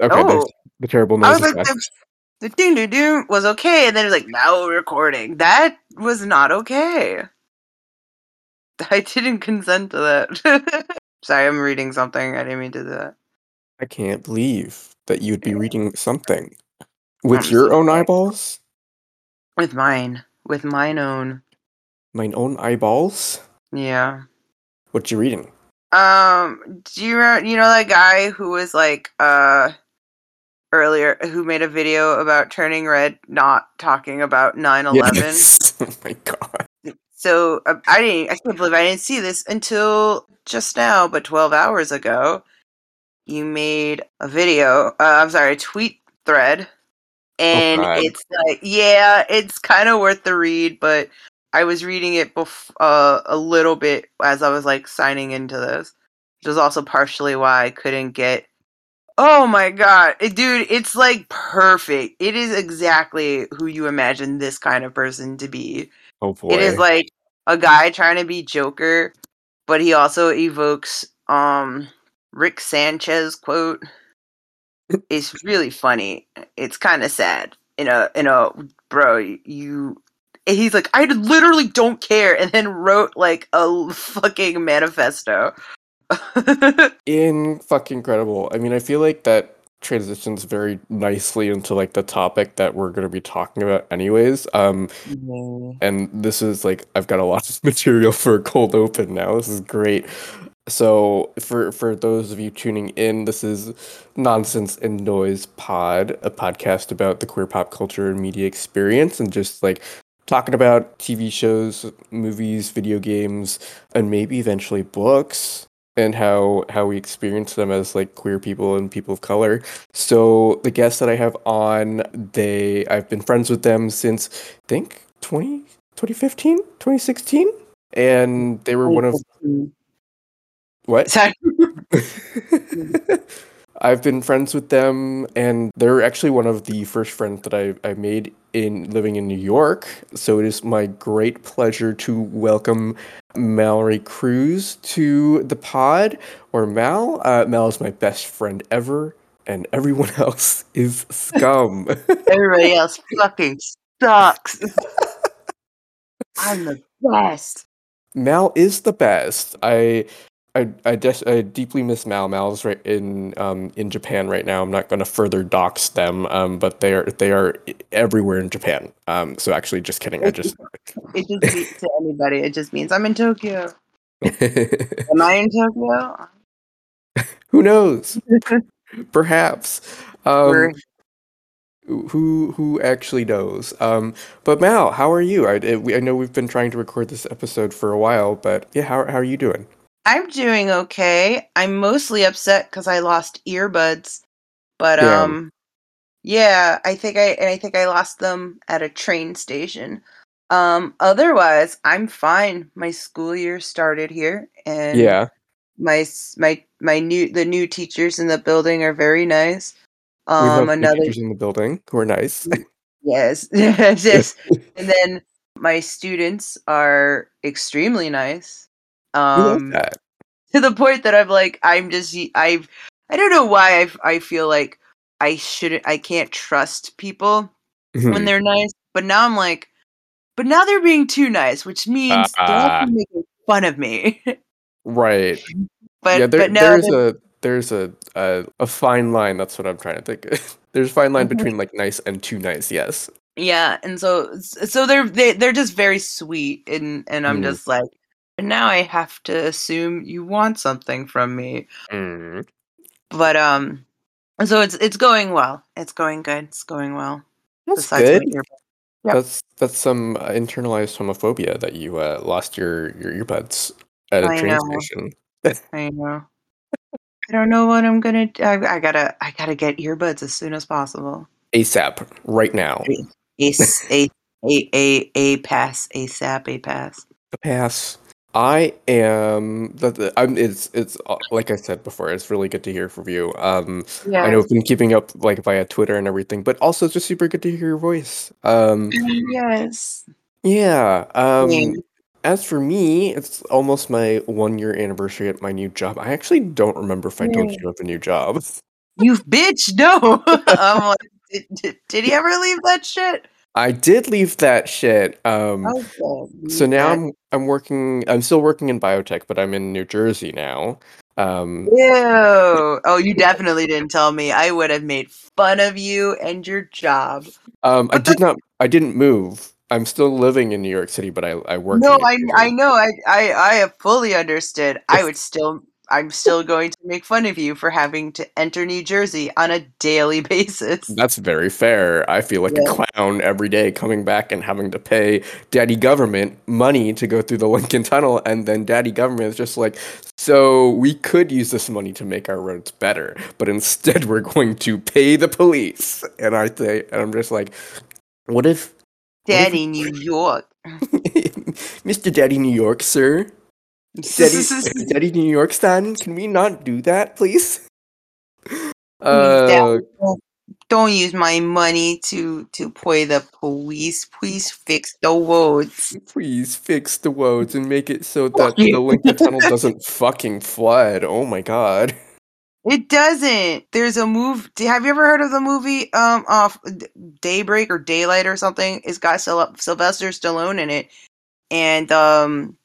Okay, Oh, the terrible noise. I was like, the, the ding ding ding was okay, and then it was like, now we're recording. That was not okay. I didn't consent to that. Sorry, I'm reading something. I didn't mean to do that. I can't believe that you'd be reading something with I'm your own eyeballs, With mine. With mine own. mine own eyeballs. Yeah. What you reading? Um, do you remember, you know that guy who was like, uh, earlier, who made a video about turning red, not talking about 9 11? Yes. oh my god. So uh, I didn't. I can't believe I didn't see this until just now, but 12 hours ago. You made a video. Uh, I'm sorry, a tweet thread, and God. it's like, yeah, it's kind of worth the read. But I was reading it bef- uh, a little bit as I was like signing into this, which is also partially why I couldn't get. Oh my god, It- dude! It's like perfect. It is exactly who you imagine this kind of person to be. Oh boy. It is like a guy trying to be Joker, but he also evokes um Rick Sanchez quote. It's really funny. It's kind of sad. In a in a bro, you he's like I literally don't care and then wrote like a fucking manifesto. in fucking incredible. I mean, I feel like that transitions very nicely into like the topic that we're going to be talking about anyways. Um and this is like I've got a lot of material for a cold open now. This is great. So for for those of you tuning in, this is Nonsense and Noise Pod, a podcast about the queer pop culture and media experience and just like talking about TV shows, movies, video games, and maybe eventually books and how how we experience them as like queer people and people of color. So the guests that I have on, they I've been friends with them since I think 20, 2015, 2016 and they were one of what? Sorry. I've been friends with them, and they're actually one of the first friends that I, I made in living in New York. So it is my great pleasure to welcome Mallory Cruz to the pod, or Mal. Uh, Mal is my best friend ever, and everyone else is scum. Everybody else fucking sucks. I'm the best. Mal is the best. I I I, des- I deeply miss Mal. Mal's right in um in Japan right now. I'm not going to further dox them, um, but they are they are everywhere in Japan. Um, so actually, just kidding. I just It just means to anybody. It just means I'm in Tokyo. Am I in Tokyo? who knows? Perhaps. Um, who who actually knows? Um, but Mal, how are you? I it, we, I know we've been trying to record this episode for a while, but yeah, how how are you doing? I'm doing okay. I'm mostly upset because I lost earbuds, but Damn. um, yeah, I think I and I think I lost them at a train station. Um, otherwise, I'm fine. My school year started here, and Yeah. my my my new the new teachers in the building are very nice. Um, another teachers in the building who are nice. yes, yes, yes. and then my students are extremely nice. Um, to the point that I'm like, I'm just, I've, I don't know why I, I feel like I shouldn't, I can't trust people when Mhm. they're nice, but now I'm like, but now they're being too nice, which means they're Ah. making fun of me. Right. but yeah, there, but there's a there's a, a a fine line. That's what I'm trying to think. there's a fine line Mhm. between like nice and too nice. Yes. yeah, and so so they're they, they're just very sweet, and and I'm Mm. just like, but now I have to assume you want something from me. Mm. But um, so it's it's going well. It's going good. It's going well. That's Besides good. Yep. That's that's some uh, internalized homophobia that you uh, lost your your earbuds at a I train know. station. I know. I don't know what I'm gonna. d- I, I gotta. I gotta get earbuds as soon as possible. ASAP, right now. Ace, a, a, a, a pass ASAP a pass. A Pass. I am. That I'm. It's it's uh, like I said before. It's really good to hear from you. Um, Yeah. I know I've been keeping up like via Twitter and everything, but also it's just super good to hear your voice. Um, Yes. yeah. Um, Same. as for me, it's almost my one year anniversary at my new job. I actually don't remember if I told you of a new job. you bitch, no. I'm like, did, did, did he ever leave that shit? I did leave that shit. Um, so now I'm I'm working. I'm still working in biotech, but I'm in New Jersey now. Um, Ew. Oh, you definitely didn't tell me. I would have made fun of you and your job. um, I did not. I didn't move. I'm still living in New York City, but I I work. No, I I know. I I I have fully understood. I would still I'm still going to make fun of you for having to enter New Jersey on a daily basis. That's very fair. I feel like Yeah. a clown every day coming back and having to pay daddy government money to go through the Lincoln Tunnel. And then daddy government is just like, so we could use this money to make our roads better, but instead we're going to pay the police. And I say, and I'm just like, what if, Daddy, New York. Mr. Daddy New York, sir? Daddy, Daddy New York stan, can we not do that, please? Uh, Don't use my money to to pay the police. Please fix the roads. Please fix the roads and make it so that the you. Lincoln Tunnel doesn't fucking flood. Oh my god. It doesn't. There's a move. Have you ever heard of the movie um off Daybreak or Daylight or something? It's got Sylvester Stallone in it, and um,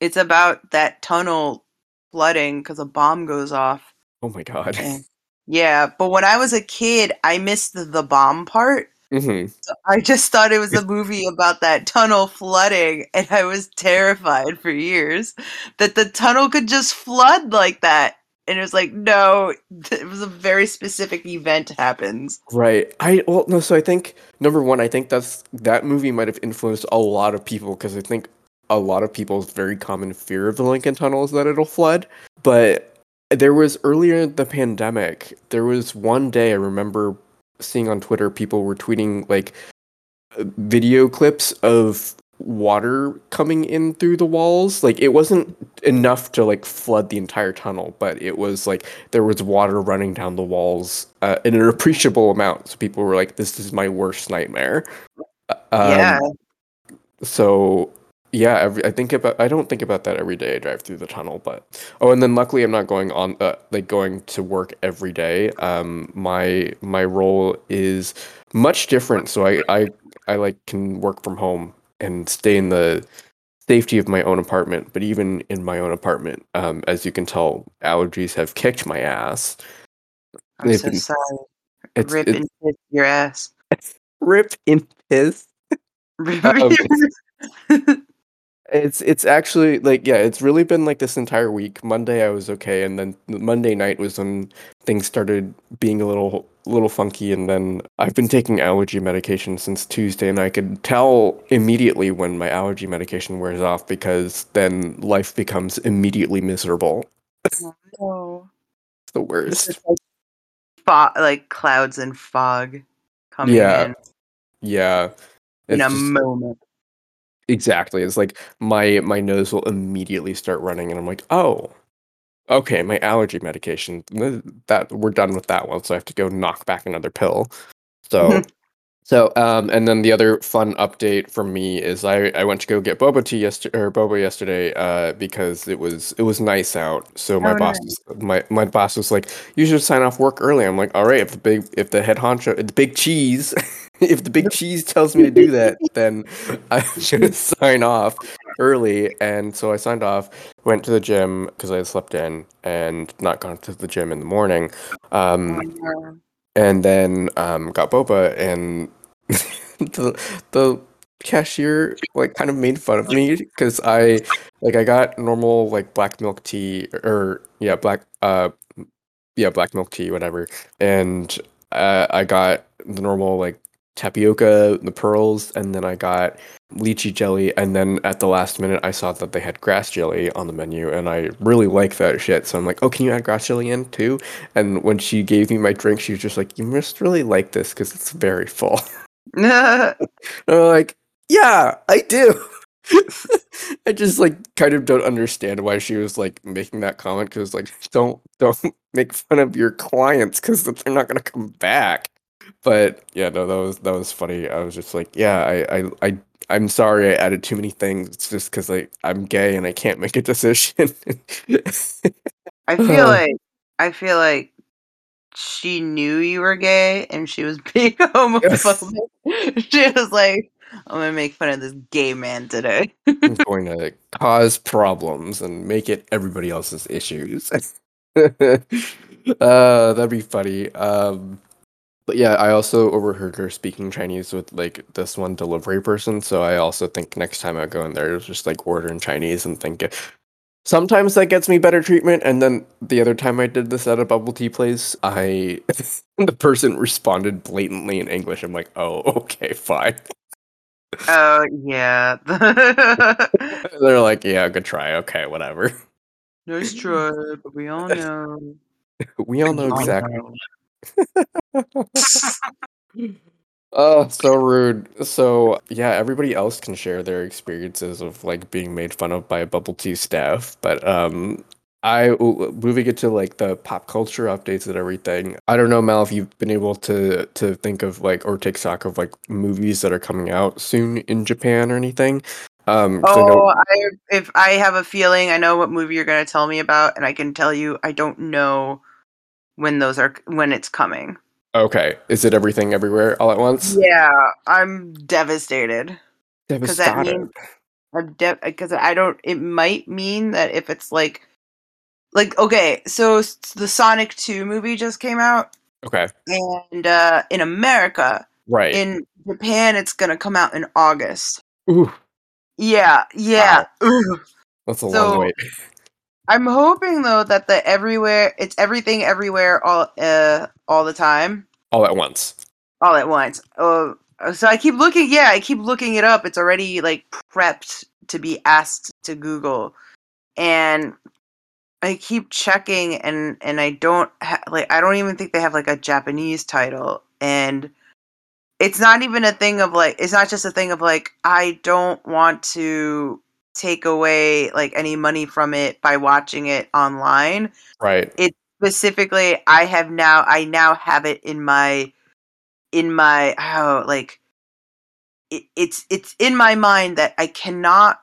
it's about that tunnel flooding because a bomb goes off. Oh my god. And- Yeah, but when I was a kid, I missed the, the bomb part. hmm I just thought it was a movie about that tunnel flooding, and I was terrified for years that the tunnel could just flood like that. And it was like, no, it was a very specific event happens. Right. I well no. So I think number one, I think that's that movie might have influenced a lot of people because I think a lot of people's very common fear of the Lincoln Tunnel is that it'll flood. But there was earlier in the pandemic, there was one day I remember seeing on Twitter people were tweeting like video clips of water coming in through the walls like it wasn't enough to like flood the entire tunnel but it was like there was water running down the walls uh, in an appreciable amount so people were like this is my worst nightmare Uh, um, yeah. so yeah every, i think about i don't think about that every day i drive through the tunnel but oh and then luckily i'm not going on uh, like going to work every day. Um my my role is much different. So i i i like can work from home and stay in the safety of my own apartment but even in my own apartment um as you can tell allergies have kicked my ass. I'm they've so been- sorry. it's, Rip it's and piss your ass. rip in piss? Rip Um, your- It's it's actually like yeah, it's really been like this entire week. Monday I was okay, and then Monday night was when things started being a little little funky, and then I've been taking allergy medication since Tuesday, and I could tell immediately when my allergy medication wears off because then life becomes immediately miserable. It's the worst. like, fog, like clouds and fog coming Yeah, in Yeah. in a just- moment. Exactly. It's like my my nose will immediately start running, and I'm like, oh, okay, my allergy medication. th- That we're done with that one, so I have to go knock back another pill. So, so um, and then the other fun update from me is I I went to go get boba tea yesterday or boba yesterday uh because it was it was nice out. So my Oh, boss nice. was, my my boss was like, you should sign off work early. I'm like, all right, if the big if the head honcho the big cheese. If the big cheese tells me to do that, then I should sign off early. And so I signed off, went to the gym because I had slept in and not gone to the gym in the morning. Um, Um, and then um, got boba, and the the cashier like kind of made fun of me because I like I got normal like black milk tea or yeah black uh yeah black milk tea whatever, and uh, I got the normal like tapioca, the pearls, and then I got lychee jelly, and then at the last minute I saw that they had grass jelly on the menu, and I really like that shit. So I'm like, oh, can you add grass jelly in too? And when she gave me my drink, she was just like, you must really like this because it's very full. I'm like, yeah, I do. I just like kind of don't understand why she was like making that comment because like don't don't make fun of your clients because they're not gonna come back. But yeah, no, that was that was funny. I was just like, yeah, I I, I I'm sorry I added too many things. It's just because like I'm gay and I can't make a decision. I feel like I feel like she knew you were gay and she was being homophobic. she was like, I'm gonna make fun of this gay man today. I'm going to cause problems and make it everybody else's issues. uh, that'd be funny. Um, but yeah, I also overheard her speaking Chinese with like this one delivery person. So I also think next time I go in there, it's just like order in Chinese and think sometimes that gets me better treatment. And then the other time I did this at a bubble tea place, I the person responded blatantly in English. I'm like, oh, okay, fine. Oh yeah. They're like, yeah, good try. Okay, whatever. Nice try, but we all know. we all know exactly. Oh, so rude. So, yeah, everybody else can share their experiences of like being made fun of by bubble tea staff, but um I moving into like the pop culture updates and everything. I don't know, Mal, if you've been able to to think of like or take stock of like movies that are coming out soon in Japan or anything. Um, oh, I, know- I if I have a feeling, I know what movie you're going to tell me about, and I can tell you I don't know when those are when it's coming. Okay, is it everything everywhere all at once? Yeah, I'm devastated. That means I'm because de- I don't. It might mean that if it's like, like okay, so the Sonic Two movie just came out. Okay. And uh, in America, right? In Japan, it's gonna come out in August. Ooh. Yeah, yeah. Wow. That's a so, long wait. I'm hoping though that the everywhere it's everything everywhere all uh all the time. All at once. All at once. Oh, so I keep looking. Yeah, I keep looking it up. It's already like prepped to be asked to Google, and I keep checking, and and I don't ha- like. I don't even think they have like a Japanese title, and it's not even a thing of like. It's not just a thing of like. I don't want to take away like any money from it by watching it online. Right. It specifically I have now I now have it in my in my oh like it, it's it's in my mind that I cannot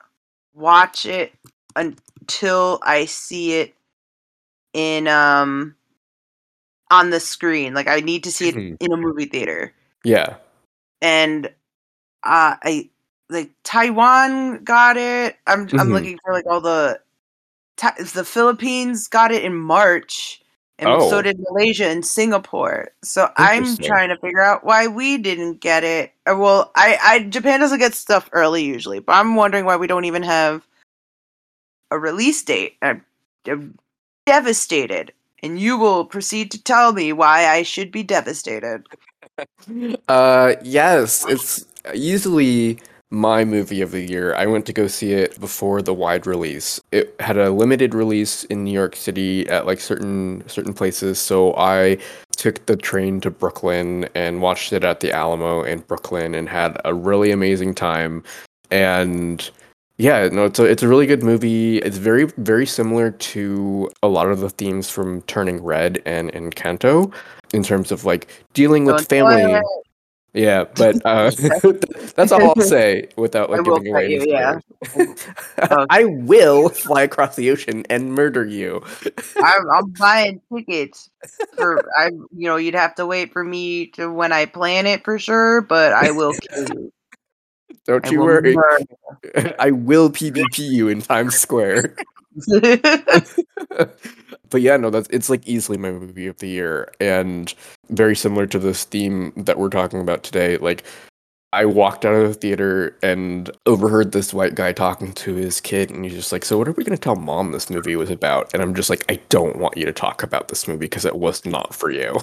watch it until I see it in um on the screen. Like I need to see it mm-hmm. in a movie theater. Yeah. And uh I like Taiwan got it. I'm mm-hmm. I'm looking for like all the the Philippines got it in March, and oh. so did Malaysia and Singapore. So I'm trying to figure out why we didn't get it. Uh, well, I, I Japan doesn't get stuff early usually, but I'm wondering why we don't even have a release date. I'm, I'm devastated, and you will proceed to tell me why I should be devastated. uh, yes, it's usually my movie of the year. I went to go see it before the wide release. It had a limited release in New York City at like certain certain places, so I took the train to Brooklyn and watched it at the Alamo in Brooklyn and had a really amazing time. And yeah, no, it's a it's a really good movie. It's very very similar to a lot of the themes from Turning Red and Encanto in terms of like dealing with family. Yeah, but uh, that's all I'll say without like giving away. You, yeah. I will fly across the ocean and murder you. I'm, I'm, buying tickets for. I, you know, you'd have to wait for me to when I plan it for sure, but I will kill you. Don't I you worry. I will PvP you in Times Square. But yeah, no, that's it's like easily my movie of the year, and very similar to this theme that we're talking about today. Like, I walked out of the theater and overheard this white guy talking to his kid, and he's just like, "So, what are we going to tell mom this movie was about?" And I'm just like, "I don't want you to talk about this movie because it was not for you."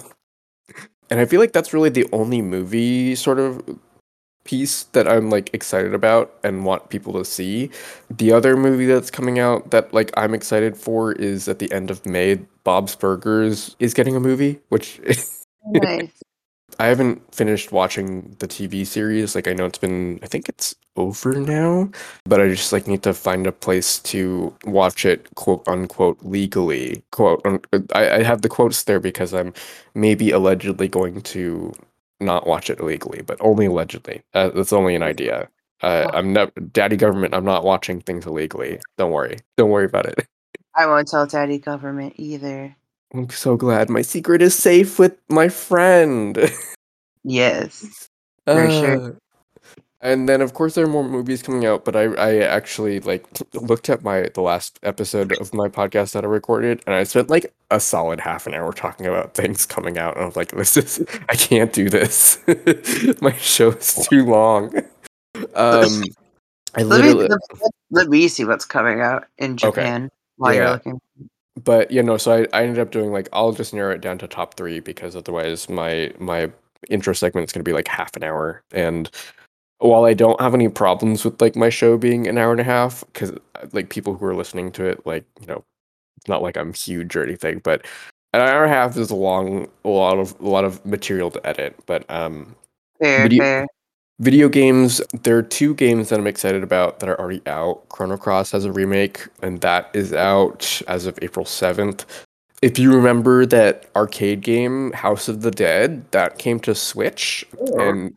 and I feel like that's really the only movie sort of piece that I'm like excited about and want people to see. The other movie that's coming out that like I'm excited for is at the end of May. Bob's Burgers is getting a movie, which nice. I haven't finished watching the TV series. Like I know it's been I think it's over now, but I just like need to find a place to watch it quote unquote legally. Quote I, I have the quotes there because I'm maybe allegedly going to not watch it illegally, but only allegedly. Uh, that's only an idea. Uh, I'm never daddy government. I'm not watching things illegally. Don't worry. Don't worry about it. I won't tell daddy government either. I'm so glad my secret is safe with my friend. Yes. For sure. And then of course there are more movies coming out, but I I actually like looked at my the last episode of my podcast that I recorded and I spent like a solid half an hour talking about things coming out and I was like this is I can't do this. my show is too long. Um I Let me literally let, let me see what's coming out in Japan while you're Yeah. looking. but you know so I, I ended up doing like i'll just narrow it down to top three because otherwise my my intro segment is going to be like half an hour and while i don't have any problems with like my show being an hour and a half because like people who are listening to it like you know it's not like i'm huge or anything but an hour and a half is a long a lot of a lot of material to edit but um Fair, Video- fair. Video games, there are two games that I'm excited about that are already out. Chrono Cross has a remake, and that is out as of April 7th. If you remember that arcade game, House of the Dead, that came to Switch. And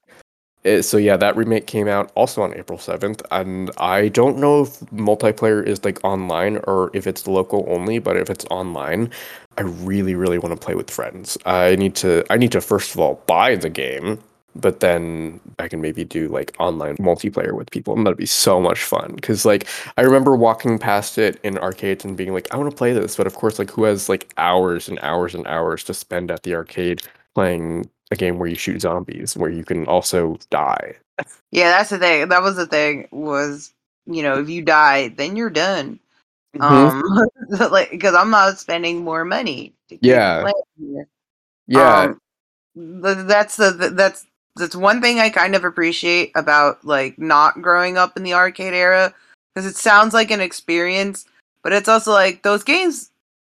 Uh, so, yeah, that remake came out also on April 7th. And I don't know if multiplayer is like online or if it's local only, but if it's online, I really, really want to play with friends. I need to, I need to first of all buy the game but then I can maybe do like online multiplayer with people, and that'd be so much fun. Because like I remember walking past it in arcades and being like, I want to play this, but of course, like who has like hours and hours and hours to spend at the arcade playing a game where you shoot zombies, where you can also die? Yeah, that's the thing. That was the thing. Was you know, if you die, then you're done. Mhm. Um, like because I'm not spending more money. To Yeah. yeah, Um, that's the that's that's one thing I kind of appreciate about like not growing up in the arcade era because it sounds like an experience, but it's also like those games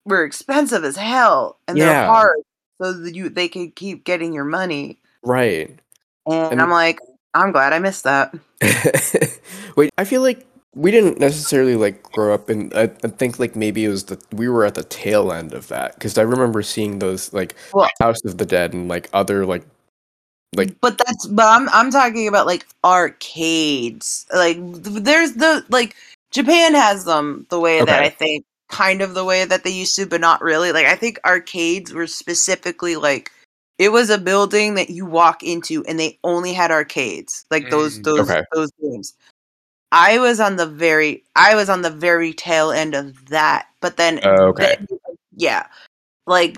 were expensive as hell and Yeah. they're hard, so that you they could keep getting your money. right. And, And- I'm like, I'm glad I missed that. Wait, I feel like we didn't necessarily like grow up in. I, I think like maybe it was the we were at the tail end of that because I remember seeing those like Well- House of the Dead and like other like like but that's but I'm I'm talking about like arcades. Like there's the like Japan has them the way that I think kind of the way that they used to, but not really. Like I think arcades were specifically like it was a building that you walk into and they only had arcades. Like those Mm, those okay. those games. I was on the very I was on the very tail end of that. But then Oh, okay. then- yeah like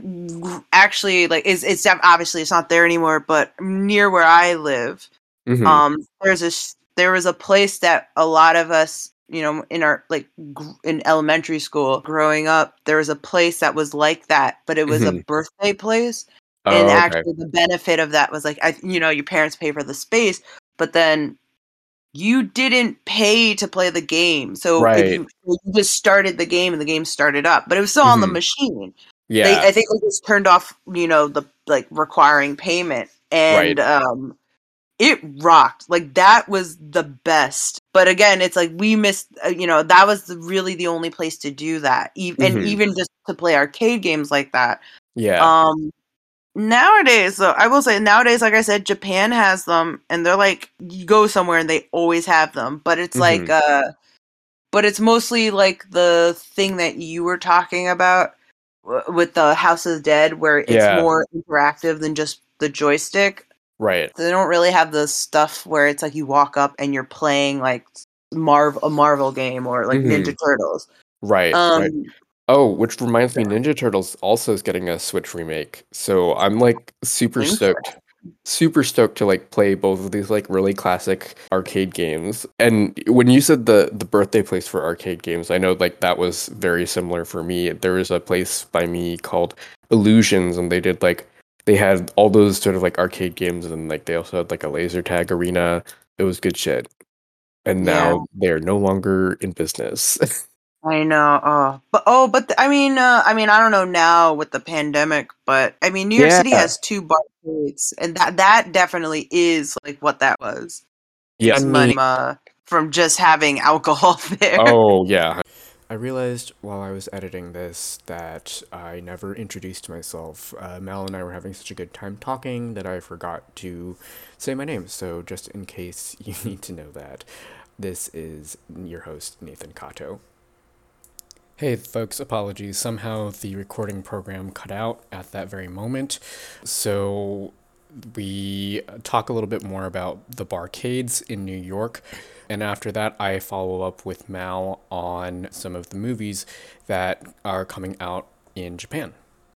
actually like it's it's obviously it's not there anymore but near where i live mhm, um there's a there was a place that a lot of us you know in our like gr- in elementary school growing up there was a place that was like that but it was a Mhm. birthday place oh, and okay. actually the benefit of that was like I, you know your parents pay for the space but then you didn't pay to play the game so Right. you, you just started the game and the game started up but it was still on the Mhm. machine yeah, they, I think they just turned off, you know, the like requiring payment, and um, it rocked. Like that was the best. But again, it's like we missed. Uh, you know, that was the, really the only place to do that, and Mhm. even just to play arcade games like that. yeah, Um, nowadays, though, I will say nowadays, like I said, Japan has them, and they're like you go somewhere and they always have them. But it's like, Mhm. uh, but it's mostly like the thing that you were talking about w- with the House of the Dead, where it's Yeah. more interactive than just the joystick. Right. They don't really have the stuff where it's like you walk up and you're playing like Marv a Marvel game or like Mhm. Ninja Turtles. Right, Um, right. Oh, which reminds me, Ninja Turtles also is getting a Switch remake. So I'm like super stoked, super stoked to like play both of these like really classic arcade games. And when you said the the birthday place for arcade games, I know like that was very similar for me. There was a place by me called Illusions, and they did like they had all those sort of like arcade games, and like they also had like a laser tag arena. It was good shit. And Yeah. now they're no longer in business. I know. Oh, but oh, but th- I mean, uh, I mean, I don't know now with the pandemic, but I mean, New York City has two barcades, and that that definitely is like what that was. Yeah, It's money uh, from just having alcohol there. Oh yeah. I realized while I was editing this that I never introduced myself. Uh, Mel and I were having such a good time talking that I forgot to say my name. So, just in case you need to know that, this is your host, Nathan Kato. Hey, folks, apologies. Somehow the recording program cut out at that very moment. So we talk a little bit more about the barcades in New York. And after that, I follow up with Mal on some of the movies that are coming out in Japan.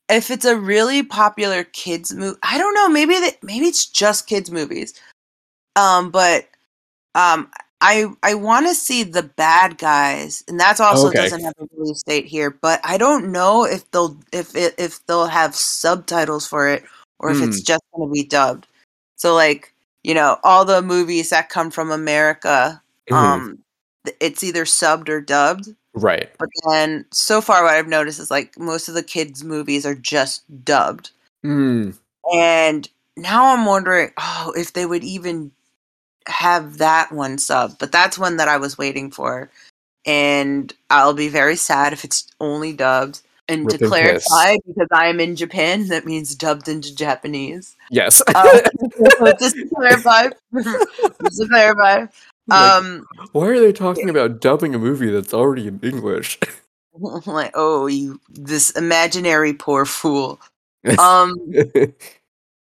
If it's a really popular kids movie, I don't know. Maybe that maybe it's just kids movies. Um, but um, I I want to see the bad guys, and that's also Okay. doesn't have a release date here. But I don't know if they'll if it if they'll have subtitles for it or if it's just going to be dubbed. So like you know all the movies that come from America, Mhm. um, it's either subbed or dubbed. right. But then so far, what I've noticed is like most of the kids' movies are just dubbed. Mm. And now I'm wondering, oh, if they would even have that one sub. But that's one that I was waiting for. And I'll be very sad if it's only dubbed. And to and clarify, because I am in Japan, that means dubbed into Japanese. Yes. Um, just to clarify, just to clarify. Like, Um, why are they talking about dubbing a movie that's already in English? like, oh, you, this imaginary poor fool. Um,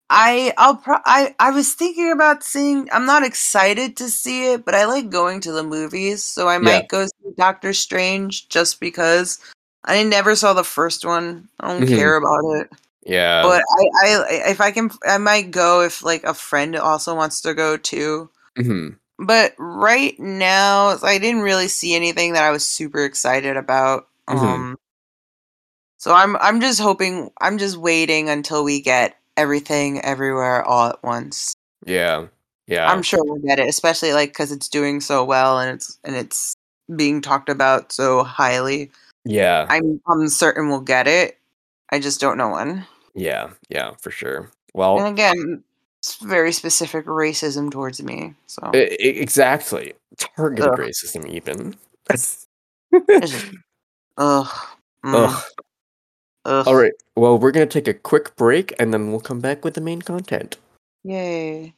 I I'll pro- I I was thinking about seeing. I'm not excited to see it, but I like going to the movies, so I might go see Doctor Strange just because I never saw the first one. I don't Mhm. care about it, yeah. but I, I if I can I might go if like a friend also wants to go too. Mhm. But right now, I didn't really see anything that I was super excited about. Mhm. Um, so I'm I'm just hoping I'm just waiting until we get everything everywhere all at once. Yeah. Yeah. I'm sure we'll get it, especially like because it's doing so well and it's and it's being talked about so highly. Yeah. I'm I'm certain we'll get it. I just don't know when. Yeah. Yeah. For sure. Well, and again, it's very specific racism towards me. So exactly. Targeted Ugh. racism, even. ugh. Mm, Ugh. ugh. All right. Well, we're gonna take a quick break, and then we'll come back with the main content. Yay.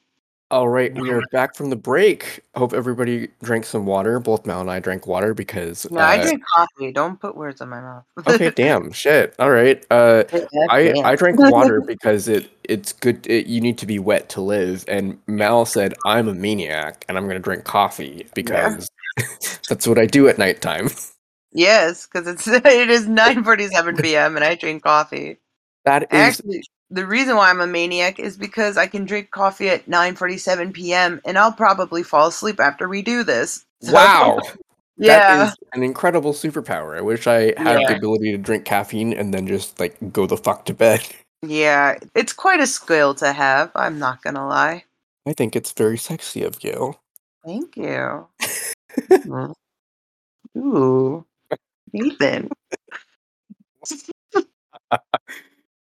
All right, we are back from the break. Hope everybody drank some water. Both Mal and I drank water because. No, I uh, drink coffee. Don't put words in my mouth. okay, damn, shit. All right. Uh, I I drank water because it it's good. It, you need to be wet to live. And Mal said I'm a maniac, and I'm gonna drink coffee because that's what I do at nighttime. Yes, because it's it is nine forty seven p.m. and I drink coffee. That is Actually, the reason why I'm a maniac is because I can drink coffee at nine forty seven p.m. and I'll probably fall asleep after we do this. So- wow. yeah. That is an incredible superpower. I wish I had the ability to drink caffeine and then just like go the fuck to bed. Yeah, it's quite a skill to have. I'm not gonna lie. I think it's very sexy of you. Thank you. Ooh, Ethan.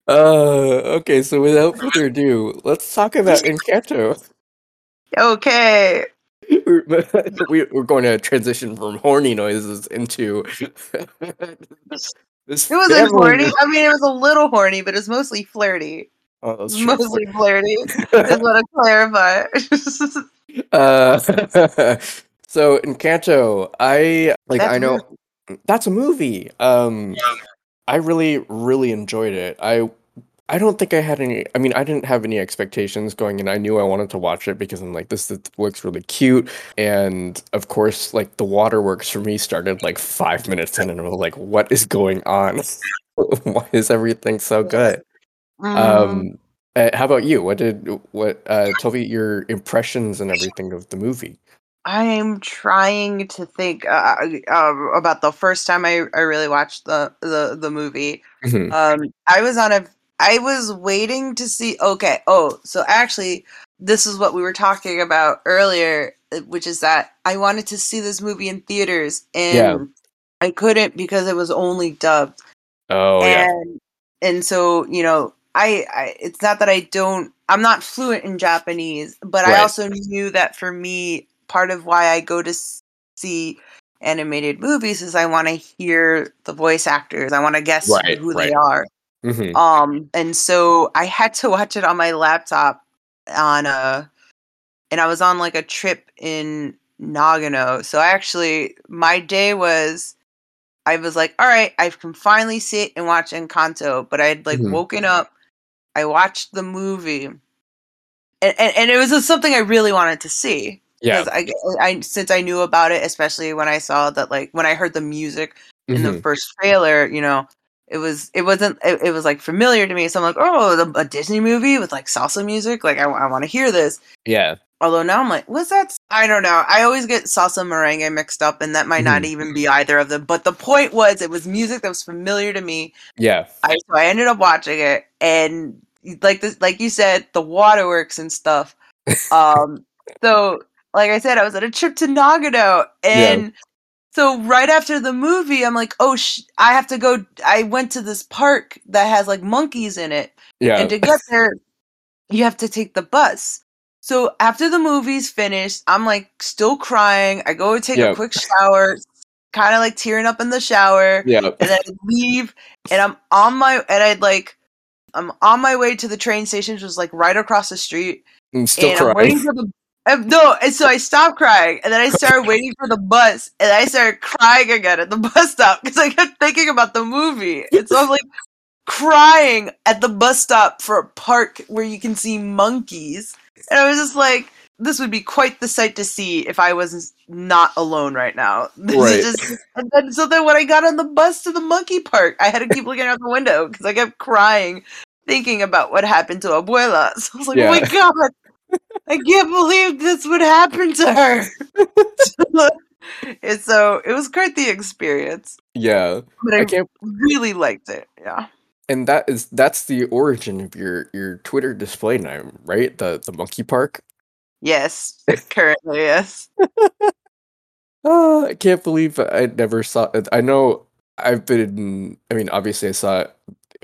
Uh, okay, so without further ado, let's talk about Encanto. Okay. We're, we- we're going to transition from horny noises into this. It wasn't horny. I mean, it was a little horny, but it's mostly flirty. Oh, that's mostly flirty. Just want to clarify. uh, so Encanto, I like. That's I know that's a movie. Um, I really, really enjoyed it. I, I don't think I had any. I mean, I didn't have any expectations going in. I knew I wanted to watch it because I'm like, this, this looks really cute, and of course, like the waterworks for me started like five minutes in, and I was like, what is going on? Why is everything so good? Mm, Um, uh, how about you? What did what? Uh, tell me your impressions and everything of the movie. I'm trying to think uh, uh, about the first time I, I really watched the, the, the movie. Mhm. Um, I was on a. I was waiting to see. Okay. Oh, so actually, this is what we were talking about earlier, uh, which is that I wanted to see this movie in theaters, and Yeah. I couldn't because it was only dubbed. Oh yeah, and and so you know I, I it's not that i don't i'm not fluent in japanese but i also knew that for me part of why i go to see animated movies is i want to hear the voice actors i want to guess Right, who right. they are Mhm. um and so i had to watch it on my laptop on a and i was on like a trip in nagano so I actually my day was I was like, all right, I can finally sit and watch Encanto. But I had like Mhm. woken up, I watched the movie, and, and, and it was just something I really wanted to see. Yeah. I, I, since I knew about it, especially when I saw that, like, when I heard the music in the Mhm. first trailer, you know, it was, it wasn't, it, it was like familiar to me. So I'm like, oh, the, a Disney movie with like salsa music. Like, I, I want to hear this. Yeah. Although now I'm like, what's that? I don't know. I always get salsa merengue mixed up, and that might not Mhm. even be either of them. But the point was, it was music that was familiar to me. Yeah. I so I ended up watching it, and like this, like you said, the waterworks and stuff. Um, so like I said, I was on a trip to Nagano, and so right after the movie, I'm like, oh, sh- I have to go. I went to this park that has like monkeys in it, Yeah. and to get there, you have to take the bus. So after the movie's finished, I'm like still crying. I go take Yeah. a quick shower, kind of like tearing up in the shower, yeah. and then I leave, and I'm on my and I'd like I'm on my way to the train station, which was like right across the street, I'm still and I'm waiting crying. for the. Uh, no, and so I stopped crying, and then I started waiting for the bus, and I started crying again at the bus stop because I kept thinking about the movie, and so I'm like crying at the bus stop for a park where you can see monkeys, and I was just like, this would be quite the sight to see if I was not alone right now. This Right. just, and then so then when I got on the bus to the monkey park, I had to keep looking out the window because I kept crying, thinking about what happened to Abuela. So I was like, oh my god, I can't believe this would happen to her. and so it was quite the experience, Yeah. but I, I can't really liked it. Yeah. and that is that's the origin of your your Twitter display name, right? The the monkey park. Yes, currently yes. Oh, I can't believe I never saw it. I know I've been I mean obviously I saw it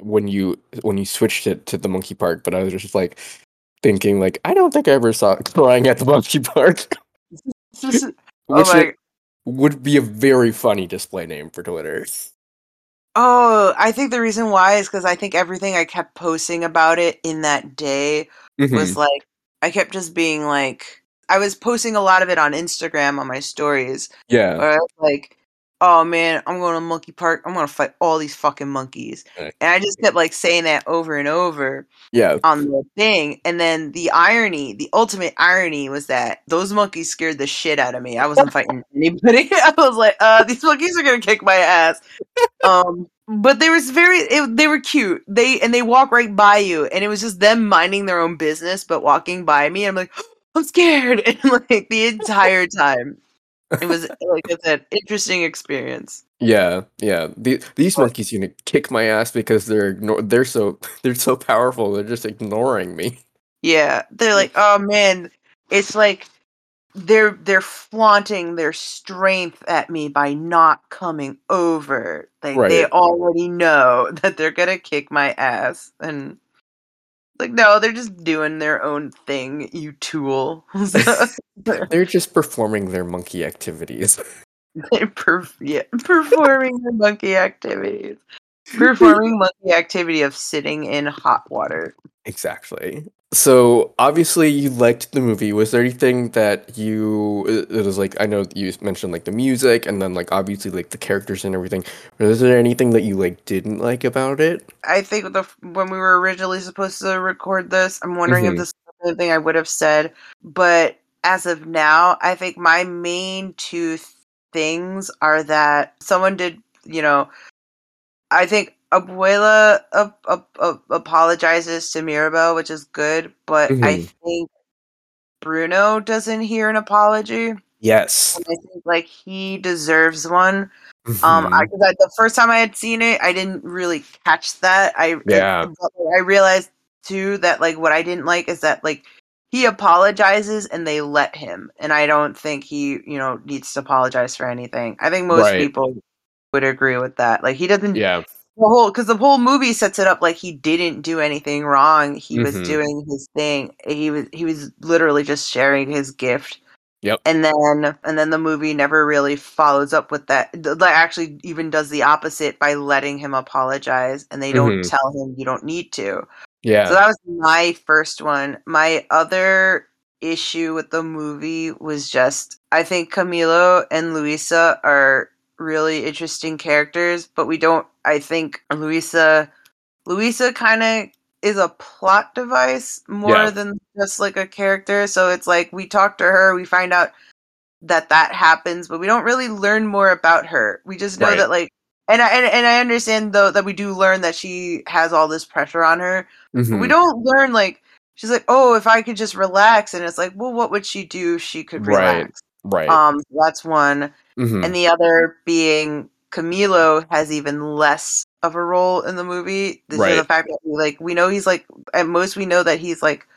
when you when you switched it to the monkey park, but I was just like thinking like I don't think I ever saw it crying at the monkey park. Which oh my would be a very funny display name for Twitter. Oh, I think the reason why is because I think everything I kept posting about it in that day Mhm. was like I kept just being like I was posting a lot of it on Instagram on my stories. yeah. Where I was like, oh man, I'm going to Monkey Park. I'm gonna fight all these fucking monkeys. Right. And I just kept like saying that over and over Yeah. on the thing. And then the irony, the ultimate irony was that those monkeys scared the shit out of me. I wasn't fighting anybody. I was like, uh, these monkeys are gonna kick my ass. Um, but they was very, it, they were cute. They and they walk right by you, and it was just them minding their own business, but walking by me. I'm like, I'm scared, and like the entire time, it was like I said, interesting experience. Yeah, yeah. The, these monkeys gonna kick my ass because they're they're so they're so powerful. They're just ignoring me. Yeah, they're like, oh man, it's like they're they're flaunting their strength at me by not coming over. Like they Right. already know that they're gonna kick my ass, and like no, they're just doing their own thing. You tool. they're They're just performing their monkey activities. perf- yeah, performing the monkey activities. Performing monkey activity of sitting in hot water. Exactly. So obviously you liked the movie. Was there anything that you it it was like I know you mentioned like the music and then like obviously like the characters and everything. Was there anything that you like didn't like about it? I think the when we were originally supposed to record this, I'm wondering Mhm. if this is the thing I would have said. But as of now, I think my main two things are that someone did, you know, I think Abuela uh, uh, uh, apologizes to Mirabel, which is good, but I Mhm. think Bruno doesn't hear an apology. Yes. And I think like he deserves one. Um, Mhm. I, 'cause I, the first time I had seen it, I didn't really catch that. I Yeah. but I realized too that like what I didn't like is that like he apologizes and they let him, and I don't think he you know needs to apologize for anything. I think most Right. people would agree with that. Like he doesn't yeah. The whole because the whole movie sets it up like he didn't do anything wrong. He was Mhm. doing his thing. He was he was literally just sharing his gift. Yep. And then and then the movie never really follows up with that. th- Like actually even does the opposite by letting him apologize, and they don't Mhm. tell him you don't need to. Yeah. So that was my first one. My other issue with the movie was just I think Camilo and Luisa are really interesting characters, but we don't. I think Luisa, Luisa kind of is a plot device more Yeah. than just like a character. So it's like we talk to her, we find out that that happens, but we don't really learn more about her. We just know Right. that like. And I and, and I understand though that we do learn that she has all this pressure on her, but we mm-hmm. don't learn like she's like, oh, if I could just relax, and it's like, well, what would she do if she could relax? Right. Um, that's one, Mhm. and the other being Camilo has even less of a role in the movie. This is the fact that we, like we know he's like at most we know that he's like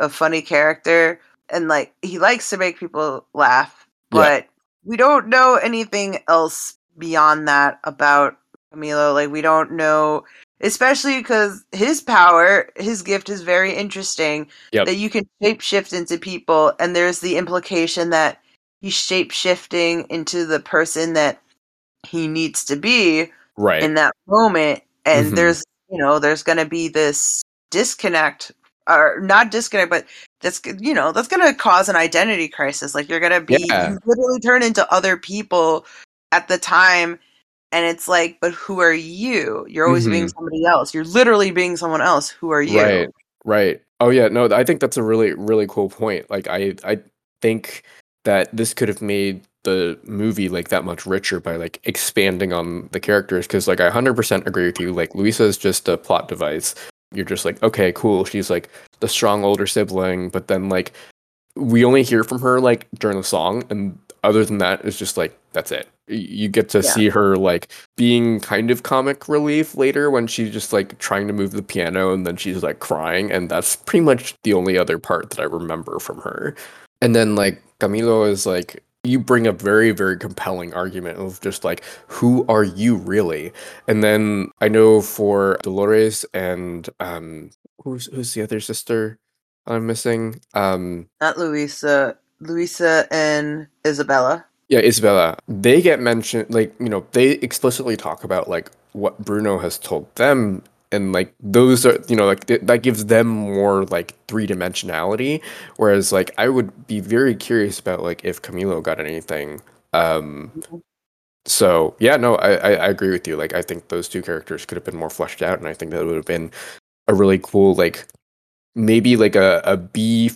a funny character and like he likes to make people laugh, Yeah. but we don't know anything else beyond that about Camilo. Like we don't know especially because his power, his gift is very interesting. Yep. That you can shapeshift into people, and there's the implication that he's shapeshifting into the person that he needs to be right. in that moment. And Mhm. there's, you know, there's going to be this disconnect, or not disconnect, but that's, you know, that's going to cause an identity crisis. Like you're going to be, Yeah. you literally turn into other people at the time. And it's like, but who are you? You're always being Mhm. somebody else. You're literally being someone else. Who are you? Right. Right. Oh yeah, no, I think that's a really really cool point. Like I I think that this could have made the movie like that much richer by like expanding on the characters cuz like I 100% agree with you. Like Luisa is just a plot device. You're just like, okay, cool. She's like the strong older sibling, but then like we only hear from her like during the song and other than that it's just like that's it. You get to Yeah. see her like being kind of comic relief later when she's just like trying to move the piano and then she's like crying and that's pretty much the only other part that I remember from her. And then like Camilo is like you bring a very very compelling argument of just like who are you really? And then I know for Dolores and um who's who's the other sister I'm missing? Um Not Luisa. Luisa and Isabela. Yeah, Isabela. They get mentioned, like, you know, they explicitly talk about, like, what Bruno has told them. And, like, those are, you know, like, th- that gives them more, like, three dimensionality. Whereas, like, I would be very curious about, like, if Camilo got anything. Um, so, yeah, no, I, I, I agree with you. Like, I think those two characters could have been more fleshed out. And I think that would have been a really cool, like, maybe, like, a, a B,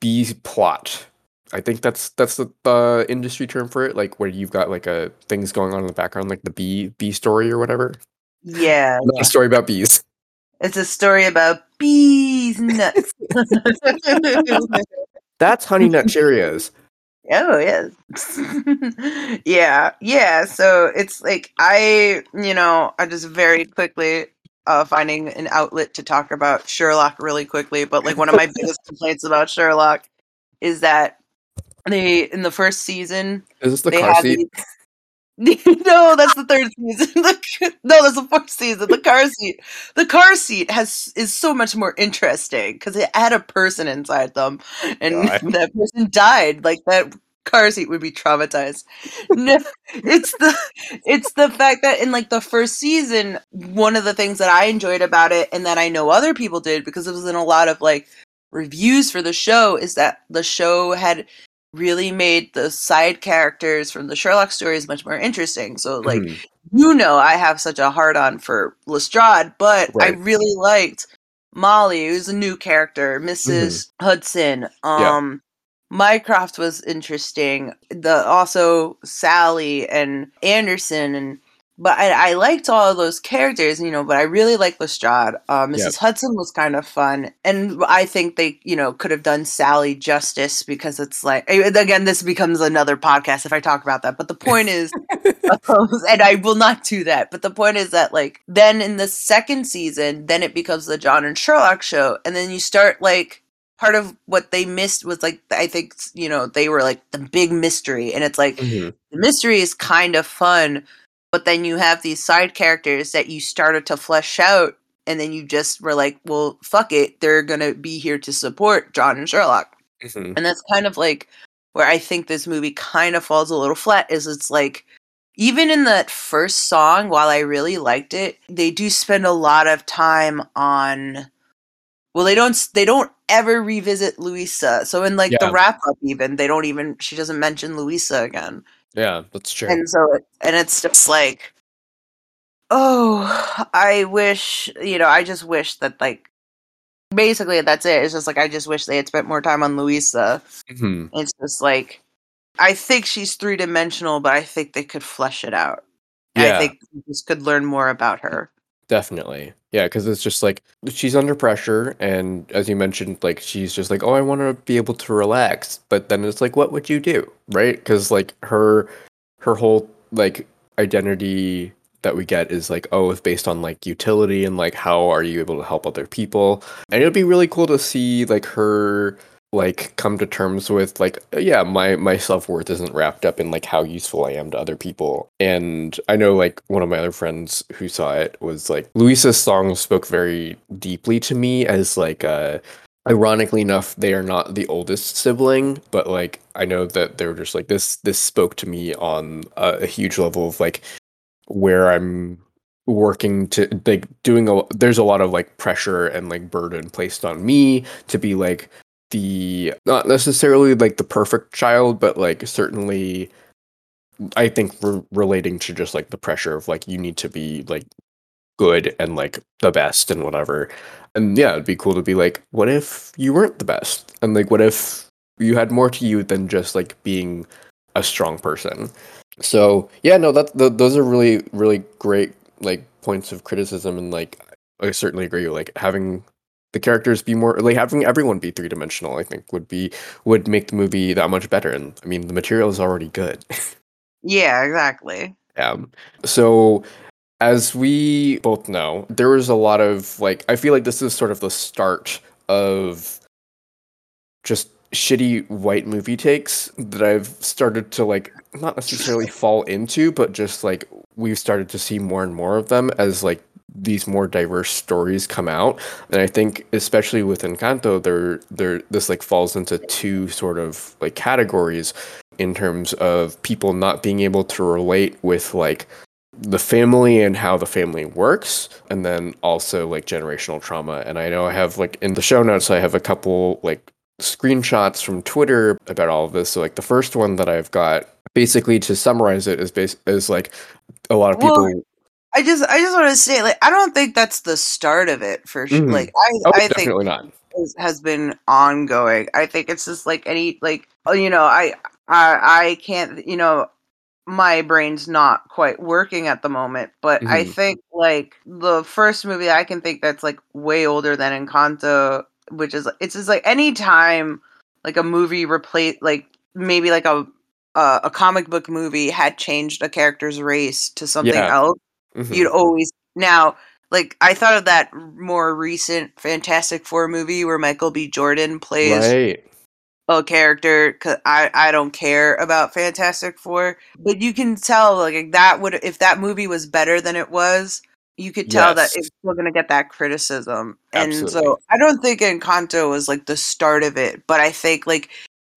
B plot I think that's that's the uh, industry term for it, like where you've got like a things going on in the background, like the bee bee story or whatever. Yeah. Not a story about bees. It's a story about bees nuts. That's honey nut Cheerios. oh yes. yeah, yeah. So it's like I, you know, I just very quickly uh finding an outlet to talk about Sherlock really quickly, but like one of my biggest complaints about Sherlock is that they in the first season Is this the they car seat? these- no, that's the third season. No, that's the fourth season. The car seat. The car seat has is so much more interesting because it had a person inside them, and God. that person died. Like that car seat would be traumatized. No, it's the it's the fact that in like the first season, one of the things that I enjoyed about it, and that I know other people did because it was in a lot of like reviews for the show, is that the show had really made the side characters from the Sherlock stories much more interesting. So like Mhm. you know I have such a hard on for Lestrade, but I really liked Molly, who's a new character, missus Hudson. Um Mycroft was interesting. The also Sally and Anderson and but I, I liked all of those characters, you know, but I really liked Lestrade. Uh, Mrs. Yep. Hudson was kind of fun. And I think they, you know, could have done Sally justice because it's like, eh, again, this becomes another podcast if I talk about that. But the point is, and I will not do that. But the point is that, like, then in the second season, then it becomes the John and Sherlock show. And then you start, like, part of what they missed was, like, I think, you know, they were like the big mystery. And it's like, Mhm. the mystery is kind of fun, but then you have these side characters that you started to flesh out. And then you just were like, well, fuck it. They're going to be here to support John and Sherlock Mhm. and that's kind of like where I think this movie kind of falls a little flat is it's like even in that first song while I really liked it they do spend a lot of time on well they don't they don't ever revisit Luisa so in like the wrap up even they don't even she doesn't mention Luisa again Yeah, that's true. And so, and it's just like, oh, I wish, you know, I just wish that, like, basically that's it. It's just like, I just wish they had spent more time on Luisa. hmm It's just like, I think she's three dimensional, but I think they could flesh it out. Yeah. I think we just could learn more about her. Definitely. Yeah, because it's just like she's under pressure, and as you mentioned, like she's just like, oh, I want to be able to relax. But then it's like, what would you do, right? Because like her, her whole like identity that we get is like, oh, it's based on like utility and like how are you able to help other people. And it'd be really cool to see like her like come to terms with like yeah my my self-worth isn't wrapped up in like how useful i am to other people. And i know like one of my other friends who saw it was like luisa's song spoke very deeply to me as like uh ironically enough they are not the oldest sibling but like i know that they were just like this this spoke to me on a, a huge level of like where i'm working to like doing a there's a lot of like pressure and like burden placed on me to be like the not necessarily like the perfect child but like certainly i think re- relating to just like the pressure of like you need to be like good and like the best and whatever. And yeah it'd be cool to be like what if you weren't the best? And like what if you had more to you than just like being a strong person? So yeah no that th- those are really really great like points of criticism and like i certainly agree like having the characters be more like having everyone be three dimensional i think would be would make the movie that much better and i mean the material is already good Yeah, exactly. Yeah. so as we both know there was a lot of like i feel like this is sort of the start of just shitty white movie takes that i've started to like not necessarily fall into but just like we've started to see more and more of them as like these more diverse stories come out. And i think especially with encanto there there this like falls into two sort of like categories in terms of people not being able to relate with like the family and how the family works and then also like generational trauma. And i know i have like in the show notes i have a couple like screenshots from twitter about all of this. So like the first one that i've got basically to summarize it is bas- is like a lot of people I just, I just want to say, like, I don't think that's the start of it for sure. Mhm. Like, I, oh I think not has been ongoing. I think it's just like any like oh, you know I I I can't you know my brain's not quite working at the moment, but I Mhm. think like the first movie I can think that's like way older than Encanto, which is it's just like any time like a movie replace like maybe like a uh, a comic book movie had changed a character's race to something Yeah. else Mhm. you'd always now like I thought of that more recent Fantastic Four movie where Michael B. Jordan plays right a character. Cause I I don't care about Fantastic Four, but you can tell like that would if that movie was better than it was, you could tell that Yes. it's still gonna get that criticism. And Absolutely. so I don't think Encanto was like the start of it, but I think like